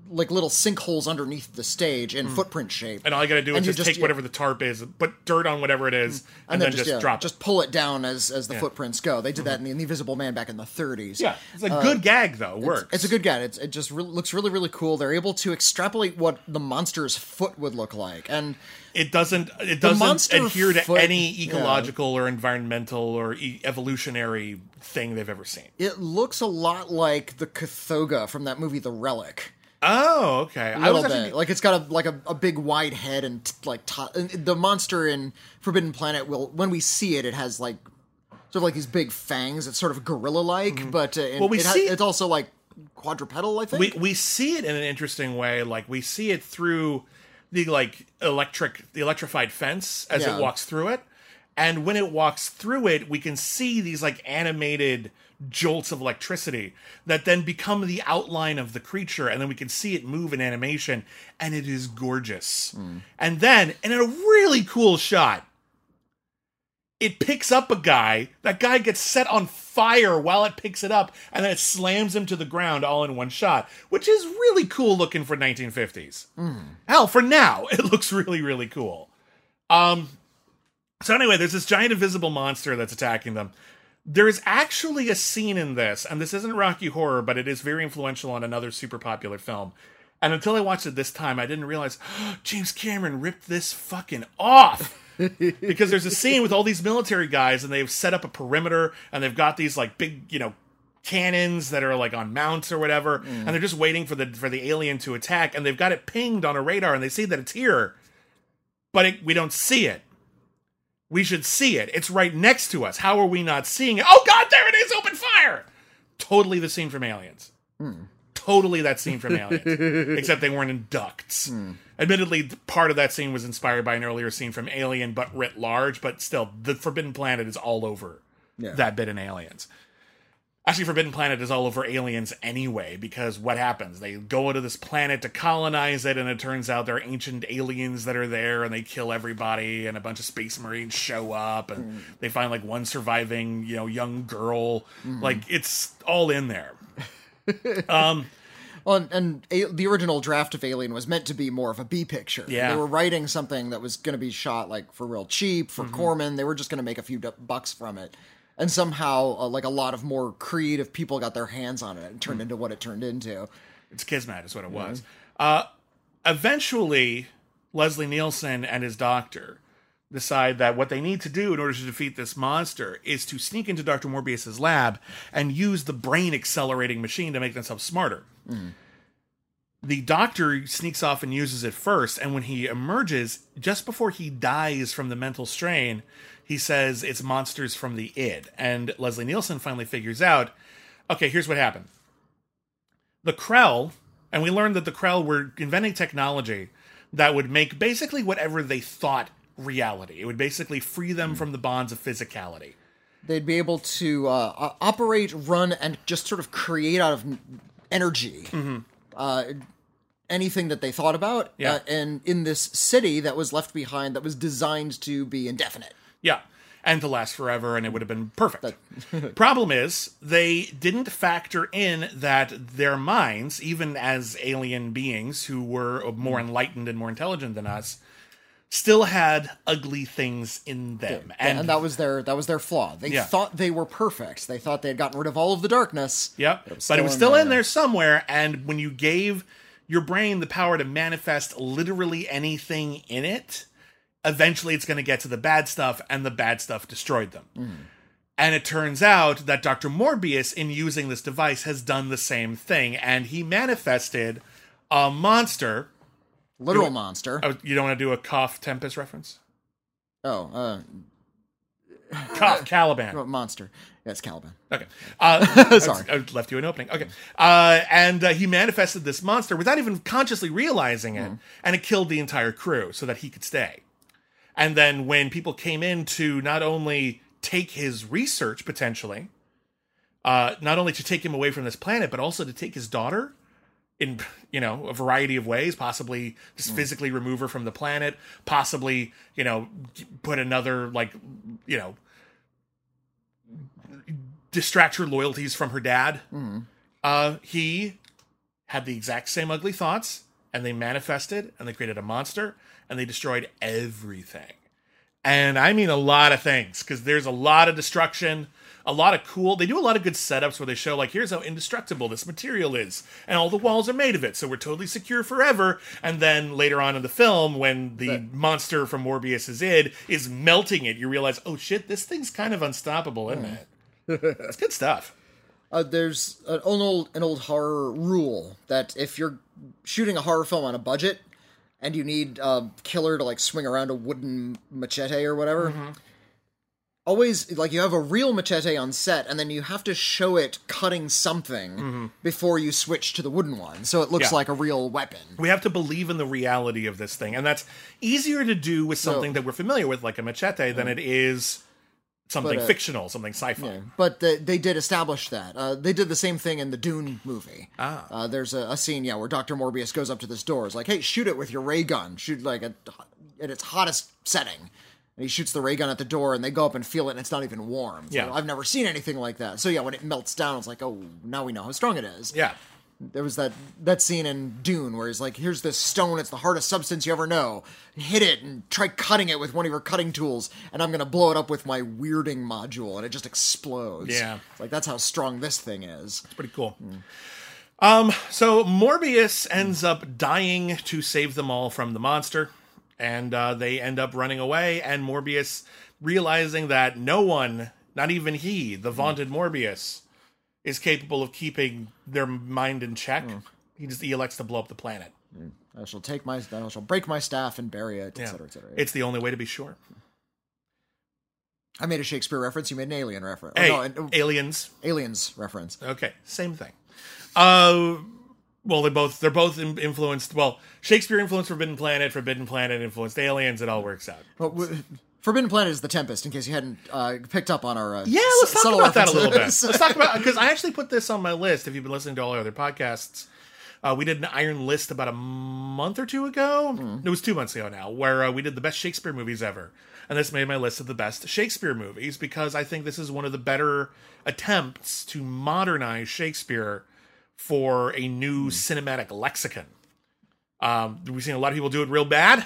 like little sinkholes underneath the stage in hmm. footprint shape. And all you gotta do is And you just, take yeah, whatever the tarp is, put dirt on whatever it is, hmm. and, then, just, yeah, drop it. just pull it down as as the footprints go. They did that in the, in the Invisible Man back in the 30s. Yeah, it's a uh, good gag though. Works. It's a good gag. It's, it just re- looks really, really cool. They're able to extrapolate what the monster's foot would look like, and it doesn't it doesn't adhere to foot- any yeah. ecological or environmental or e- evolutionary thing they've ever seen. it looks a lot like the Kothoga from that movie, The Relic. Oh, okay. A I was little actually. Like it's got a like a, a big wide head and t- like and the monster in Forbidden Planet will when we see it, it has like sort of like these big fangs. It's sort of gorilla like, but uh, Mm-hmm. Well, we it ha- see- it's also like quadrupedal. I think. we we see it in an interesting way. Like we see it through the like electric the electrified fence as Yeah. it walks through it. And when it walks through it, we can see these like animated jolts of electricity that then become the outline of the creature and then we can see it move in animation and it is gorgeous. And then and in a really cool shot, it picks up a guy. That guy gets set on fire while it picks it up, and then it slams him to the ground all in one shot, which is really cool looking for 1950s. Hell, for now, it looks really, really cool. Um, so anyway, there's this giant invisible monster that's attacking them. There's actually a scene in this, and this isn't Rocky Horror, but it is very influential on another super popular film. And until I watched it this time, I didn't realize James Cameron ripped this fucking off! Because there's a scene with all these military guys and they've set up a perimeter and they've got these like big you know cannons that are like on mounts or whatever mm. and they're just waiting for the for the alien to attack and they've got it pinged on a radar and they see that it's here but it, we don't see it we should see it. It's right next to us. How are we not seeing it? Oh god there it is open fire! Totally the scene from aliens. Totally that scene from aliens. Except they weren't in ducts. Hmm. Admittedly, part of that scene was inspired by an earlier scene from Alien, but writ large. But still, the Forbidden Planet is all over that bit in Aliens. Actually, Forbidden Planet is all over Aliens anyway, because what happens? They go into this planet to colonize it, and it turns out there are ancient aliens that are there, and they kill everybody, and a bunch of space marines show up, and they find like one surviving, you know, young girl. Like it's all in there. Um, Well, and, and a, the original draft of Alien was meant to be more of a B picture. Yeah. They were writing something that was going to be shot like for real cheap for Mm-hmm. Corman. They were just going to make a few bucks from it. And somehow, uh, like a lot of more creative people got their hands on it and Mm. turned into what it turned into. It's Kismet, is what it was. Uh, eventually, Leslie Nielsen and his doctor decide that what they need to do in order to defeat this monster is to sneak into Dr. Morbius's lab and use the brain accelerating machine to make themselves smarter. The doctor sneaks off and uses it first, and when he emerges, just before he dies from the mental strain, he says it's monsters from the id. And Leslie Nielsen finally figures out okay, here's what happened. The Krell, and we learned that the Krell were inventing technology that would make basically whatever they thought reality. It would basically free them from the bonds of physicality. They'd be able to uh, operate, run, and just sort of create out of energy uh, anything that they thought about. Yeah. Uh, and in this city that was left behind, that was designed to be indefinite. Yeah. And to last forever, and it would have been perfect. Problem is, they didn't factor in that their minds, even as alien beings who were more hmm. enlightened and more intelligent than us, still had ugly things in them. And, that was their that was their flaw. They Yeah. thought they were perfect. They thought they had gotten rid of all of the darkness. Yep. but it was still in there somewhere. And when you gave your brain the power to manifest literally anything in it, eventually it's going to get to the bad stuff, and the bad stuff destroyed them. And it turns out that Dr. Morbius, in using this device, has done the same thing. And he manifested a monster. Literal monster. Oh, you don't want to do a cough Tempest reference? Oh, uh, Cough Caliban. monster. Yeah, Caliban. Okay. Uh, Sorry. I left you an opening. Okay. Uh, and uh, he manifested this monster without even consciously realizing it, and it killed the entire crew so that he could stay. And then when people came in to not only take his research potentially, uh, not only to take him away from this planet, but also to take his daughter in you know a variety of ways possibly just physically remove her from the planet possibly you know put another like you know distract her loyalties from her dad. Uh he had the exact same ugly thoughts and they manifested and they created a monster and they destroyed everything and I mean a lot of things because there's a lot of destruction, a lot of cool. They do a lot of good setups where they show like here's how indestructible this material is, and all the walls are made of it, so we're totally secure forever. And then later on in the film, when the monster from Morbius's id is melting it, you realize, oh shit, this thing's kind of unstoppable, isn't it? it's good stuff. Uh, there's an old an old horror rule that if you're shooting a horror film on a budget and you need a killer to like swing around a wooden machete or whatever, mm-hmm. always like you have a real machete on set and then you have to show it cutting something mm-hmm. before you switch to the wooden one, so it looks Yeah. like a real weapon. We have to believe in the reality of this thing, and that's easier to do with something that we're familiar with, like a machete, than mm-hmm. it is something But, uh, fictional, something sci-fi. Yeah, but the, they did establish that. Uh, they did the same thing in the Dune movie. Ah. Uh, there's a, a scene, yeah, where Doctor Morbius goes up to this door. It's like, hey, shoot it with your ray gun. Shoot like at, at its hottest setting. And he shoots the ray gun at the door, and they go up and feel it, and it's not even warm. So Yeah. I've never seen anything like that. So yeah, when it melts down, it's like, oh, now we know how strong it is. Yeah. There was that that scene in Dune where he's like, "Here's this stone. It's the hardest substance you ever know. Hit it and try cutting it with one of your cutting tools, and I'm gonna blow it up with my weirding module, and it just explodes." Yeah. it's like that's how strong this thing is. It's pretty cool. Um, so Morbius ends up dying to save them all from the monster, and uh, they end up running away. And Morbius realizing that no one, not even he, the vaunted Morbius, is capable of keeping their mind in check. He just he elects to blow up the planet. I shall take my, I shall break my staff and bury it, Yeah. etc., etc. It's the only way to be sure. I made a Shakespeare reference. You made an Alien reference. Hey, no, an, aliens. Aliens reference. Okay, same thing. Uh, well, they both they're both influenced. Well, Shakespeare influenced Forbidden Planet. Forbidden Planet influenced Aliens. It all works out. Well, Forbidden Planet is the Tempest. In case you hadn't uh, picked up on our uh, Yeah, let's s- talk about that a little bit. Let's talk about because I actually put this on my list. If you've been listening to all our other podcasts, uh, we did an Iron List about a month or two ago. It was two months ago now, where uh, we did the best Shakespeare movies ever, and this made my list of the best Shakespeare movies because I think this is one of the better attempts to modernize Shakespeare for a new cinematic lexicon. Um, we've seen a lot of people do it real bad.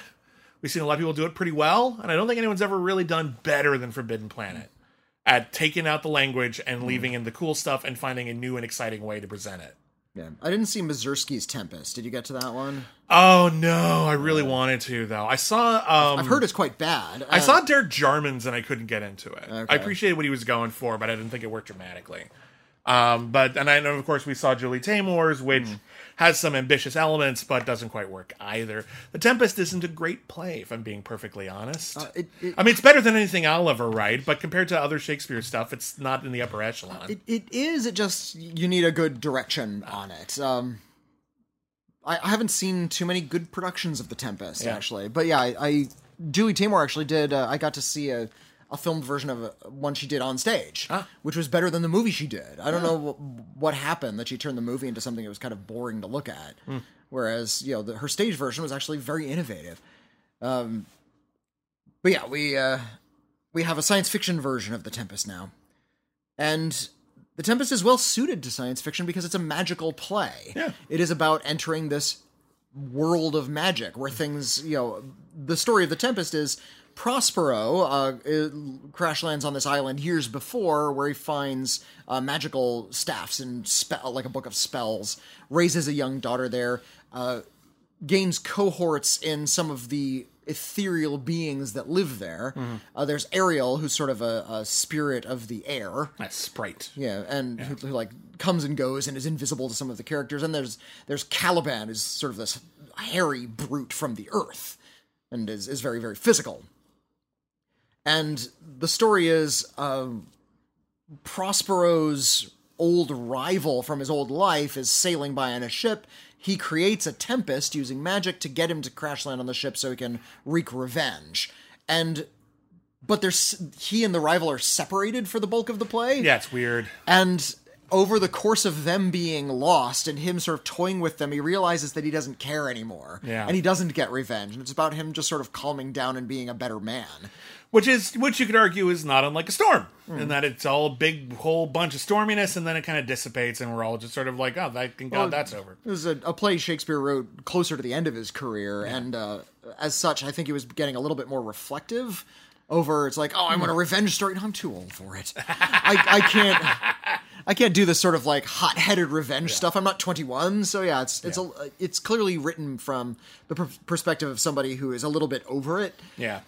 We've seen a lot of people do it pretty well, and I don't think anyone's ever really done better than Forbidden Planet at taking out the language and leaving in the cool stuff and finding a new and exciting way to present it. Yeah, I didn't see Mazursky's Tempest. Did you get to that one? Oh no, I really wanted to though. I saw. Um, I've heard it's quite bad. I Uh, saw Derek Jarman's and I couldn't get into it. Okay. I appreciated what he was going for, but I didn't think it worked dramatically. Um, but and I know, of course, we saw Julie Taymor's, which Hmm. Has some ambitious elements, but doesn't quite work either. The Tempest isn't a great play, if I'm being perfectly honest. Uh, it- it- I mean, it's better than anything I'll ever write, but compared to other Shakespeare stuff, it's not in the upper echelon. It, it is. It just you need a good direction on it. Um, I, I haven't seen too many good productions of The Tempest Yeah. actually, but yeah, I, I Julie Taymor actually did. Uh, I got to see a, a filmed version of one she did on stage, which was better than the movie she did. I don't know what, what happened that she turned the movie into something that was kind of boring to look at, whereas you know the, her stage version was actually very innovative. Um, but yeah, we uh, we have a science fiction version of The Tempest now. And The Tempest is well suited to science fiction because it's a magical play. Yeah. It is about entering this world of magic where things, you know, the story of The Tempest is Prospero uh, crash lands on this island years before where he finds uh, magical staffs and spell like a book of spells, raises a young daughter there, uh, gains cohorts in some of the ethereal beings that live there. Uh, there's Ariel, who's sort of a, a spirit of the air. That's Sprite. Yeah, and Who, who like comes and goes and is invisible to some of the characters. And there's there's Caliban, who's sort of this hairy brute from the earth, and is is very very physical. And the story is um, Prospero's old rival from his old life is sailing by on a ship. He creates a tempest using magic to get him to crash land on the ship so he can wreak revenge. And but there's he and the rival are separated for the bulk of the play. Yeah, it's weird. And over the course of them being lost and him sort of toying with them, he realizes that he doesn't care anymore. Yeah. And he doesn't get revenge. And it's about him just sort of calming down and being a better man. which is which you could argue is not unlike a storm Hmm. in that it's all a big whole bunch of storminess and then it kind of dissipates and we're all just sort of like oh thank god that's over It was a, a play Shakespeare wrote closer to the end of his career. And uh, as such, I think he was getting a little bit more reflective over it's like, oh, I want a revenge story. No, I'm too old for it. I, I can't. I can't do this sort of like hot-headed revenge stuff. I'm not 21, so yeah, it's it's a it's clearly written from the per- perspective of somebody who is a little bit over it. yeah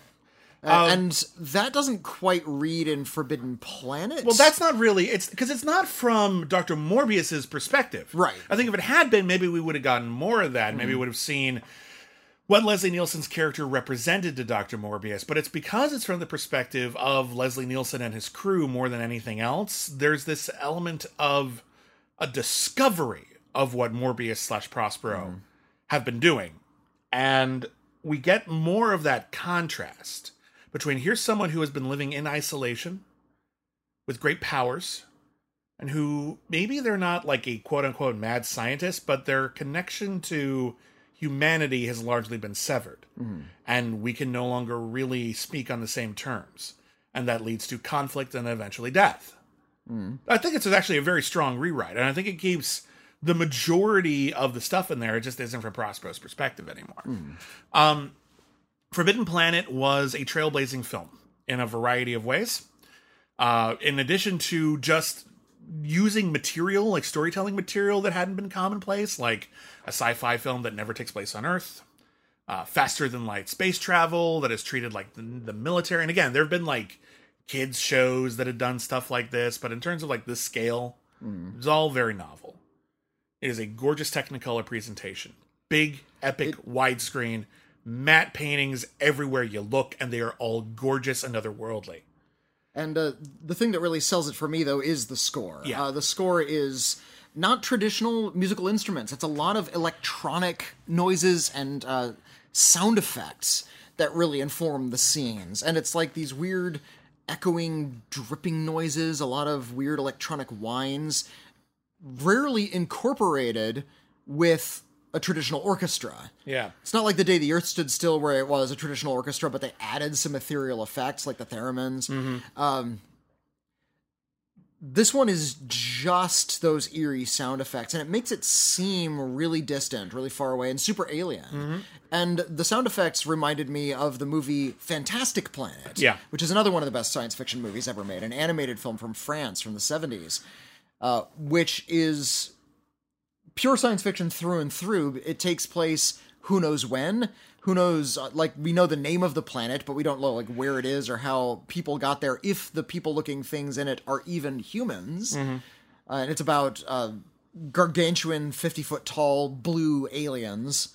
Uh, and that doesn't quite read in Forbidden Planet. well that's not really it's because it's not from dr morbius's perspective Right. i think if it had been maybe we would have gotten more of that maybe we would have seen what leslie nielsen's character represented to dr morbius but it's because it's from the perspective of leslie nielsen and his crew more than anything else there's this element of a discovery of what Morbius slash Prospero mm-hmm. have been doing. And we get more of that contrast between here's someone who has been living in isolation with great powers and who maybe they're not like a quote unquote mad scientist, but their connection to humanity has largely been severed. And we can no longer really speak on the same terms. And that leads to conflict and eventually death. I think it's actually a very strong rewrite, and I think it keeps the majority of the stuff in there. It just isn't from Prospero's perspective anymore. Um, Forbidden Planet was a trailblazing film in a variety of ways. Uh, in addition to just using material, like storytelling material that hadn't been commonplace, like a sci-fi film that never takes place on Earth, uh, faster than light space travel that is treated like the, the military. And again, there have been like kids shows that have done stuff like this, but in terms of like this scale, it's all very novel. It is a gorgeous Technicolor presentation, big, epic, widescreen, matte paintings everywhere you look, and they are all gorgeous and otherworldly. And uh, the thing that really sells it for me, though, is the score. Yeah. Uh, the score is not traditional musical instruments. It's a lot of electronic noises and uh, sound effects that really inform the scenes. And it's like these weird echoing, dripping noises, a lot of weird electronic whines, rarely incorporated with a traditional orchestra. Yeah. It's not like the day the Earth stood still, where it was a traditional orchestra, but they added some ethereal effects like the theremins. Um, this one is just those eerie sound effects, and it makes it seem really distant, really far away, and super alien. And the sound effects reminded me of the movie Fantastic Planet, Yeah. which is another one of the best science fiction movies ever made, an animated film from France from the 70s, uh, which is pure science fiction through and through. It takes place who knows when, who knows uh, like we know the name of the planet, but we don't know like where it is or how people got there. If the people looking things in it are even humans, uh, and it's about uh, gargantuan, fifty foot tall blue aliens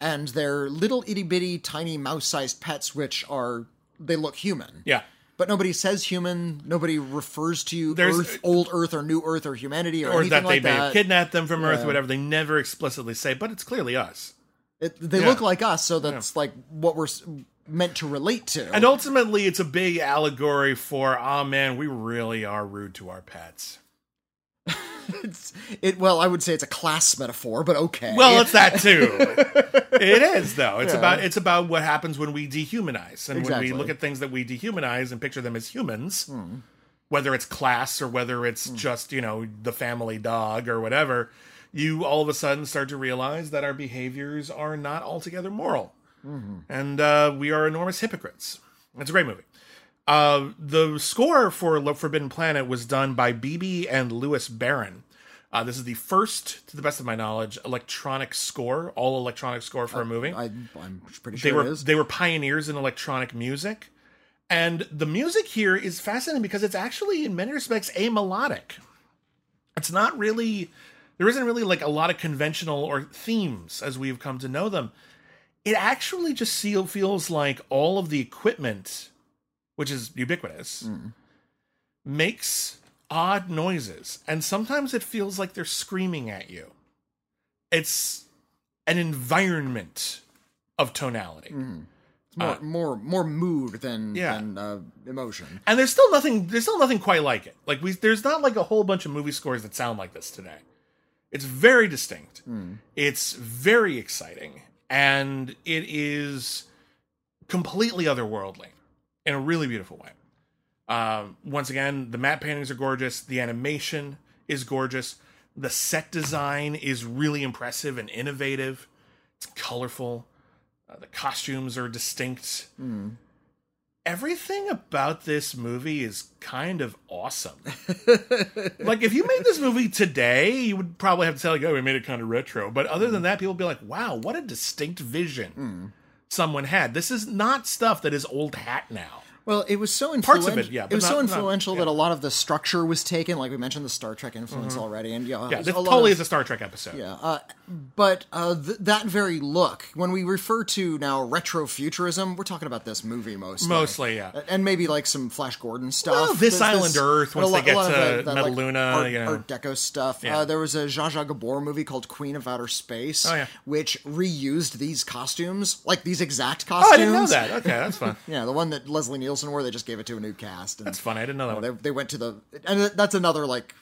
and their little itty bitty tiny mouse sized pets, which are they look human. Yeah. But nobody says human. Nobody refers to There's- Earth, old Earth, or New Earth, or humanity, or, Or anything that they like may that. have kidnapped them from Earth, or whatever. They never explicitly say, but it's clearly us. It, they Yeah. look like us, so that's like what we're meant to relate to. And ultimately, it's a big allegory for, oh man, we really are rude to our pets. It's, it well, I would say it's a class metaphor, but okay. Well, it's that too. it is though. It's about it's about what happens when we dehumanize and when we look at things that we dehumanize and picture them as humans, hmm. whether it's class or whether it's hmm. just you know the family dog or whatever. You all of a sudden start to realize that our behaviors are not altogether moral, mm-hmm. and uh, we are enormous hypocrites. It's a great movie. Uh, the score for Lo- Forbidden Planet was done by Bebe and Louis Barron. Uh, this is the first, to the best of my knowledge, electronic score, all electronic score for a movie. I, I'm pretty they sure were it is. they were pioneers in electronic music, and the music here is fascinating because it's actually, in many respects, amelodic. It's not really, there isn't really like a lot of conventional or themes as we've come to know them. It actually just feel, feels like all of the equipment, which is ubiquitous, makes odd noises, and sometimes it feels like they're screaming at you. It's an environment of tonality. It's more, more, more mood than uh, Yeah. than uh, emotion. and there's still nothing there's still nothing quite like it. Like we there's not like a whole bunch of movie scores that sound like this today. It's very distinct. It's very exciting. And it is completely otherworldly in a really beautiful way. Um, once again the matte paintings are gorgeous. The animation is gorgeous. The set design is really impressive and innovative. It's colorful. Uh, the costumes are distinct. Everything about this movie is kind of awesome. like if you made this movie today, you would probably have to say like, "Oh, we made it kind of retro." But other than that, people would be like, "Wow, what a distinct vision someone had." This is not stuff that is old hat now. Well, it was so influential. Parts of it, yeah, it was so not- not- influential yeah. that a lot of the structure was taken. Like we mentioned, the Star Trek influence already, and yeah, Mm-hmm. Yeah, this lot totally of- is a Star Trek episode. Yeah, uh, but uh, th- that very look, when we refer to now retro futurism, we're talking about this movie mostly. Mostly, yeah. and maybe like some Flash Gordon stuff. Well, This There's Island Earth, and a once they get lot to that- that, like, Metaluna, Art, you know. Art Deco stuff. Yeah. Uh, there was a Zsa Zsa Gabor movie called Queen of Outer Space, Oh, yeah. which reused these costumes, like these exact costumes. Oh. I didn't know that. Okay, that's fun. Yeah, the one that Leslie Nielsen wore, they just gave it to a new cast. And, That's funny. I didn't know that. they, One. they went to the and that's another like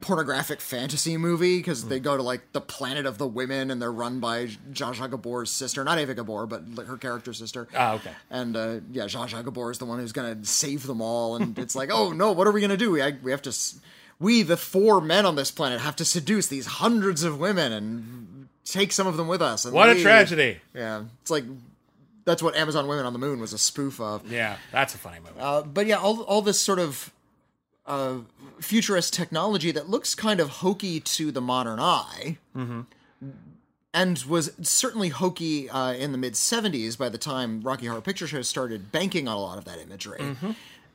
pornographic fantasy movie because Hmm. they go to like the planet of the women and they're run by Zsa Zsa Gabor's sister, not Eva Gabor, but like, her character sister. Ah, okay. And uh, yeah, Zsa Zsa Gabor is the one who's gonna save them all, and it's like, oh no, what are we gonna do? We we have to, we the four men on this planet have to seduce these hundreds of women and take some of them with us. And What a tragedy. Yeah, it's like that's what Amazon Women on the Moon was a spoof of. Yeah, that's a funny movie. Uh, but yeah, all all this sort of uh, futurist technology that looks kind of hokey to the modern eye, and was certainly hokey uh, in the mid '70s. By the time Rocky Horror Picture Show started banking on a lot of that imagery,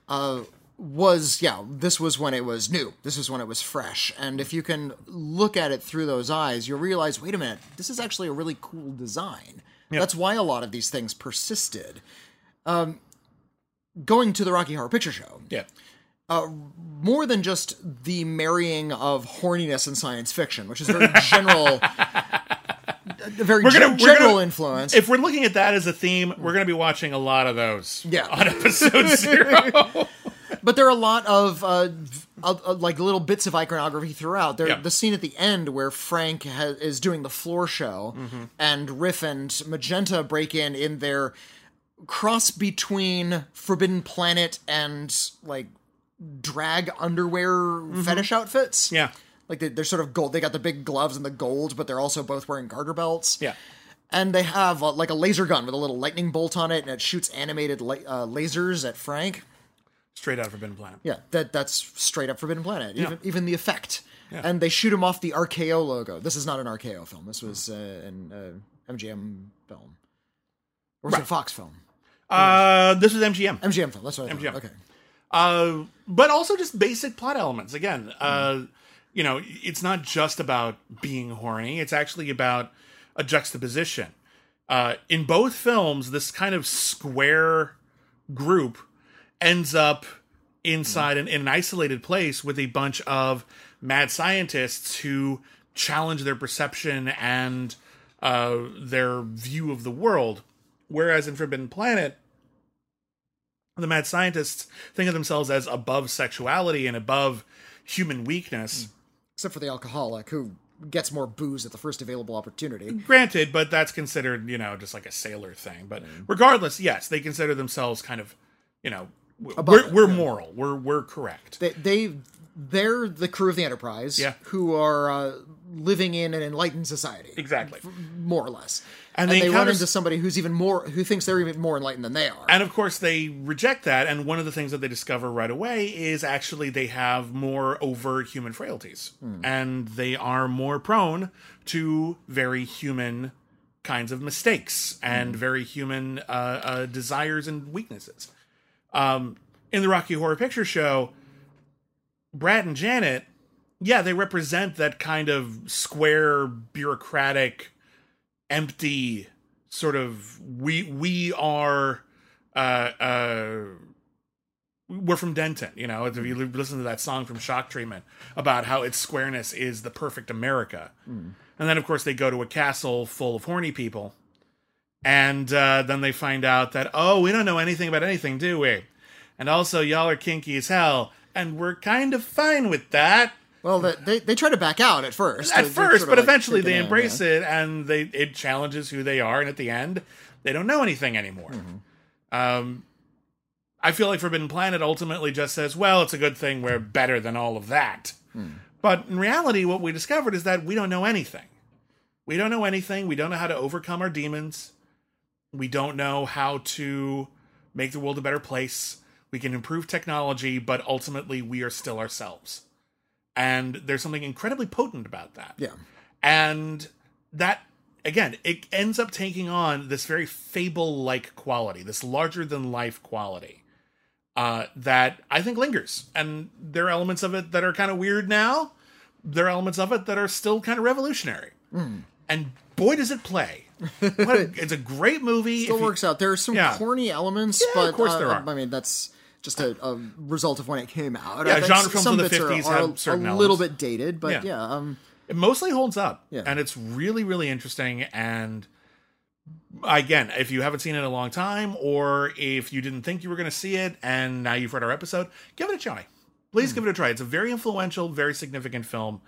uh, was yeah, this was when it was new. This was when it was fresh. And if you can look at it through those eyes, you'll realize, wait a minute, this is actually a really cool design. That's why a lot of these things persisted. Um, going to the Rocky Horror Picture Show, yeah. more than just the marrying of horniness and science fiction, which is very general, a very We're gonna- general gonna- influence. If we're looking at that as a theme, we're going to be watching a lot of those. Yeah. On episode zero. but there are a lot of uh, like little bits of iconography throughout. There, Yeah. the scene at the end where Frank ha- is doing the floor show, Mm-hmm. and Riff and Magenta break in in their cross between Forbidden Planet and like drag underwear fetish outfits. Mm-hmm. yeah. Like they, they're sort of gold. They got the big gloves and the gold, but they're also both wearing garter belts. Yeah. And they have uh, like a laser gun with a little lightning bolt on it, and it shoots animated la- uh, lasers at Frank. Straight out of Forbidden Planet. Yeah, that that's straight up Forbidden Planet. Even even the effect. and they shoot him off the RKO logo. This is not an RKO film. This was uh, an uh, MGM film, or was it a Fox film? Uh, this was MGM. MGM film. That's what I thought. MGM. Okay. Uh, but also just basic plot elements. Again, uh, you know, it's not just about being horny. It's actually about a juxtaposition. Uh, in both films, this kind of square group ends up inside an, in an isolated place with a bunch of mad scientists who challenge their perception and uh, their view of the world. Whereas in Forbidden Planet, the mad scientists think of themselves as above sexuality and above human weakness. Except for the alcoholic who gets more booze at the first available opportunity. Granted, but that's considered, you know, just like a sailor thing. But regardless, yes, they consider themselves kind of, you know, we're, we're moral. We're we're correct. They, they they're the crew of the Enterprise, Yeah. who are uh, living in an enlightened society, Exactly. more or less. And And, they they, run into somebody who's even more, who thinks they're even more enlightened than they are. And of course, they reject that. And one of the things that they discover right away is actually they have more overt human frailties. And they are more prone to very human kinds of mistakes and very human uh, uh, desires and weaknesses. Um, in the Rocky Horror Picture Show, Brad and Janet, yeah, they represent that kind of square, bureaucratic, empty sort of we we are uh uh we're from Denton, you know. If you listen to that song from Shock Treatment about how its squareness is the perfect America, and then of course they go to a castle full of horny people, and uh, then they find out that oh, we don't know anything about anything, do we? And also, y'all are kinky as hell, and we're kind of fine with that well, they, they they try to back out at first. at They're first, but like eventually they in, embrace yeah. it, and they it challenges who they are, and at the end, they don't know anything anymore. Um, I feel like Forbidden Planet ultimately just says, "Well, it's a good thing we're better than all of that." But in reality, what we discovered is that we don't know anything. We don't know anything. We don't know how to overcome our demons. We don't know how to make the world a better place. We can improve technology, but ultimately, we are still ourselves. And there's something incredibly potent about that. Yeah. And that, again, it ends up taking on this very fable like quality, this larger than life quality uh, that I think lingers. And there are elements of it that are kind of weird now. There are elements of it that are still kind of revolutionary. And boy, does it play. What a- it's a great movie. Still If you- works out. There are some Yeah. corny elements, Yeah, but of course uh, there are. I mean, that's just a, a result of when it came out. Yeah, genre films of the bits 50s are, have a- certain a little elements. bit dated, but Yeah. yeah, um, it mostly holds up Yeah. and it's really really interesting and again if you haven't seen it in a long time or if you didn't think you were going to see it and now you've read our episode give it a try please give it a try it's a very influential very significant film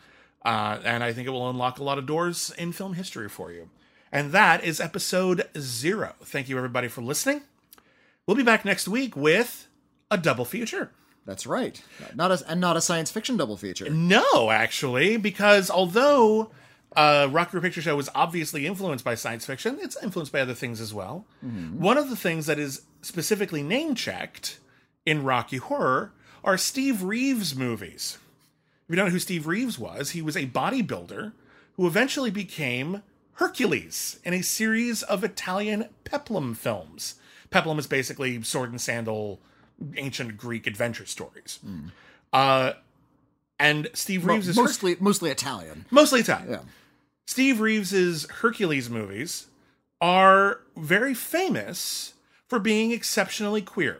uh, and i think it will unlock a lot of doors in film history for you and that is episode zero thank you everybody for listening we'll be back next week with a double feature that's right. Not a and not a science fiction double feature. No, actually, because although uh, Rocky Horror Picture Show was obviously influenced by science fiction, it's influenced by other things as well. One of the things that is specifically name checked in Rocky Horror are Steve Reeves movies. If you don't know who Steve Reeves was, he was a bodybuilder who eventually became Hercules in a series of Italian peplum films. Peplum is basically sword and sandal ancient Greek adventure stories. Uh, and Steve Mo- Reeves is mostly mostly Italian. mostly Italian. Yeah. Steve Reeves's Hercules movies are very famous for being exceptionally queer.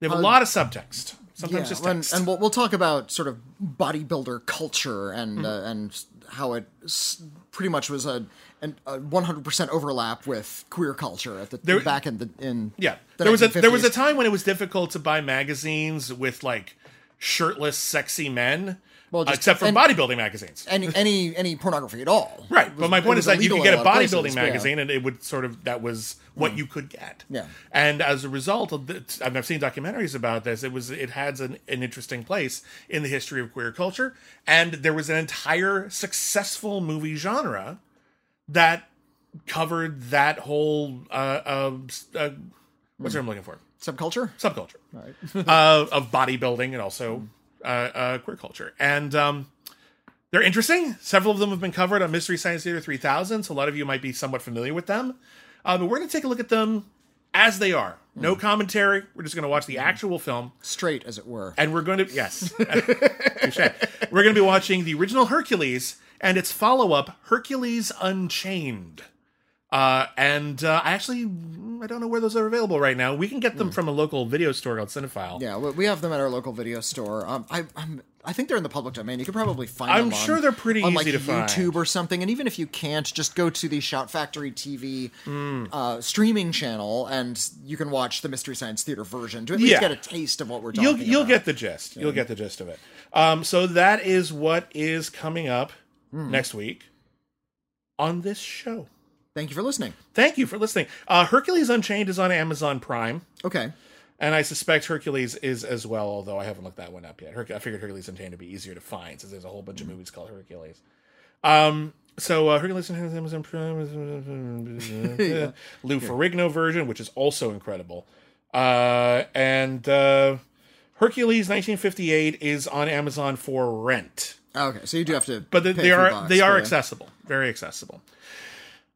They have a lot of subtext, sometimes just Uh, and, and we'll, we'll talk about sort of bodybuilder culture and Mm-hmm. uh, and how it s- pretty much was a an, a 100% overlap with queer culture at the There- back in the in yeah, the there was a there was a time when it was difficult to buy magazines with like shirtless, sexy men, Well, uh, just- except for and- bodybuilding magazines. any any any pornocraft at all. Right, It but my point is that you could get in a bodybuilding places, but yeah. magazine, and it would sort of that was what you could get. Yeah. and as a result of the, and I've seen documentaries about this. It was it has an, an interesting place in the history of queer culture, and there was an entire successful movie genre that covered that whole uh, uh, uh what's term I'm looking for subculture. subculture uh, of bodybuilding and also uh, uh, queer culture. And um, they're interesting. Several of them have been covered on Mystery Science Theater 3000, so a lot of you might be somewhat familiar with them. Uh, but we're going to take a look at them as they are. No commentary. We're just going to watch the actual film. Straight, as it were. And we're going to, yes. We're going to be watching the original Hercules and its follow up, Hercules Unchained. Uh, and uh, I actually, I don't know where those are available right now. We can get them from a local video store called Cinephile. Yeah, we we have them at our local video store. Um, I, I'm, I think they're in the public domain. You could probably find I'm them. on- sure they're pretty on, easy like, to find. YouTube or something. And even if you can't, just go to the Shout Factory TV Hmm. uh, streaming channel, and you can watch the Mystery Science Theater version to at least Yeah. get a taste of what we're talking You'll you'll about. get the gist. You'll get the gist of it. Um, so that is what is coming up Hmm. next week on this show. Thank you for listening. Thank you for listening. Uh, Hercules Unchained is on Amazon Prime. Okay. And I suspect Hercules is as well, although I haven't looked that one up yet. Herc- I figured Hercules Unchained would be easier to find since there's a whole bunch of movies called Hercules. Um, so uh, Hercules Unchained is Amazon Prime. Lou Ferrigno version, which is also incredible. Uh, and uh, Hercules 1958 is on Amazon for rent, Okay, so you do have to, but they, are they are accessible, very accessible.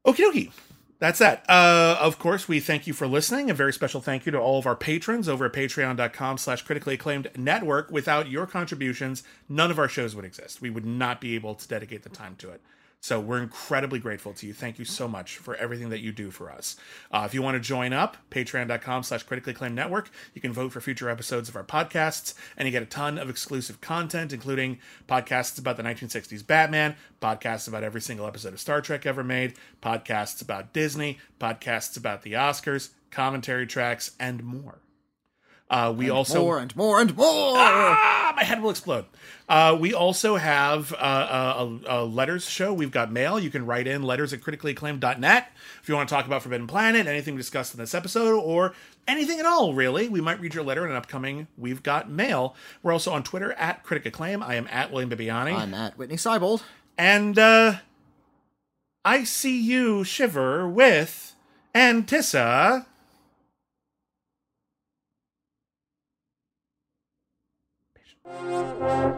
Okie dokie. That's that. Uh, of course, we thank you for listening. A very special thank you to all of our patrons over at patreon.com slash critically acclaimed network. Without your contributions, none of our shows would exist. We would not be able to dedicate the time to it. So we're incredibly grateful to you. Thank you so much for everything that you do for us. Uh, if you want to join up, patreon.com slash critically acclaimed network, you can vote for future episodes of our podcasts, and you get a ton of exclusive content, including podcasts about the 1960s Batman, podcasts about every single episode of Star Trek ever made, podcasts about Disney, podcasts about the Oscars, commentary tracks, and more. Uh, we also More and more and more. ah, my head will explode. Uh, we also have uh, a, a, a letters show. We've got mail. You can write in letters at criticallyacclaimed.net if you want to talk about Forbidden Planet, anything we discussed in this episode, or anything at all, really. We might read your letter in an upcoming We've Got Mail. We're also on Twitter at Critic Acclaim. I am at William Bibiani. I'm at Witney Seibold. and uh, I see you shiver with Antissa. Música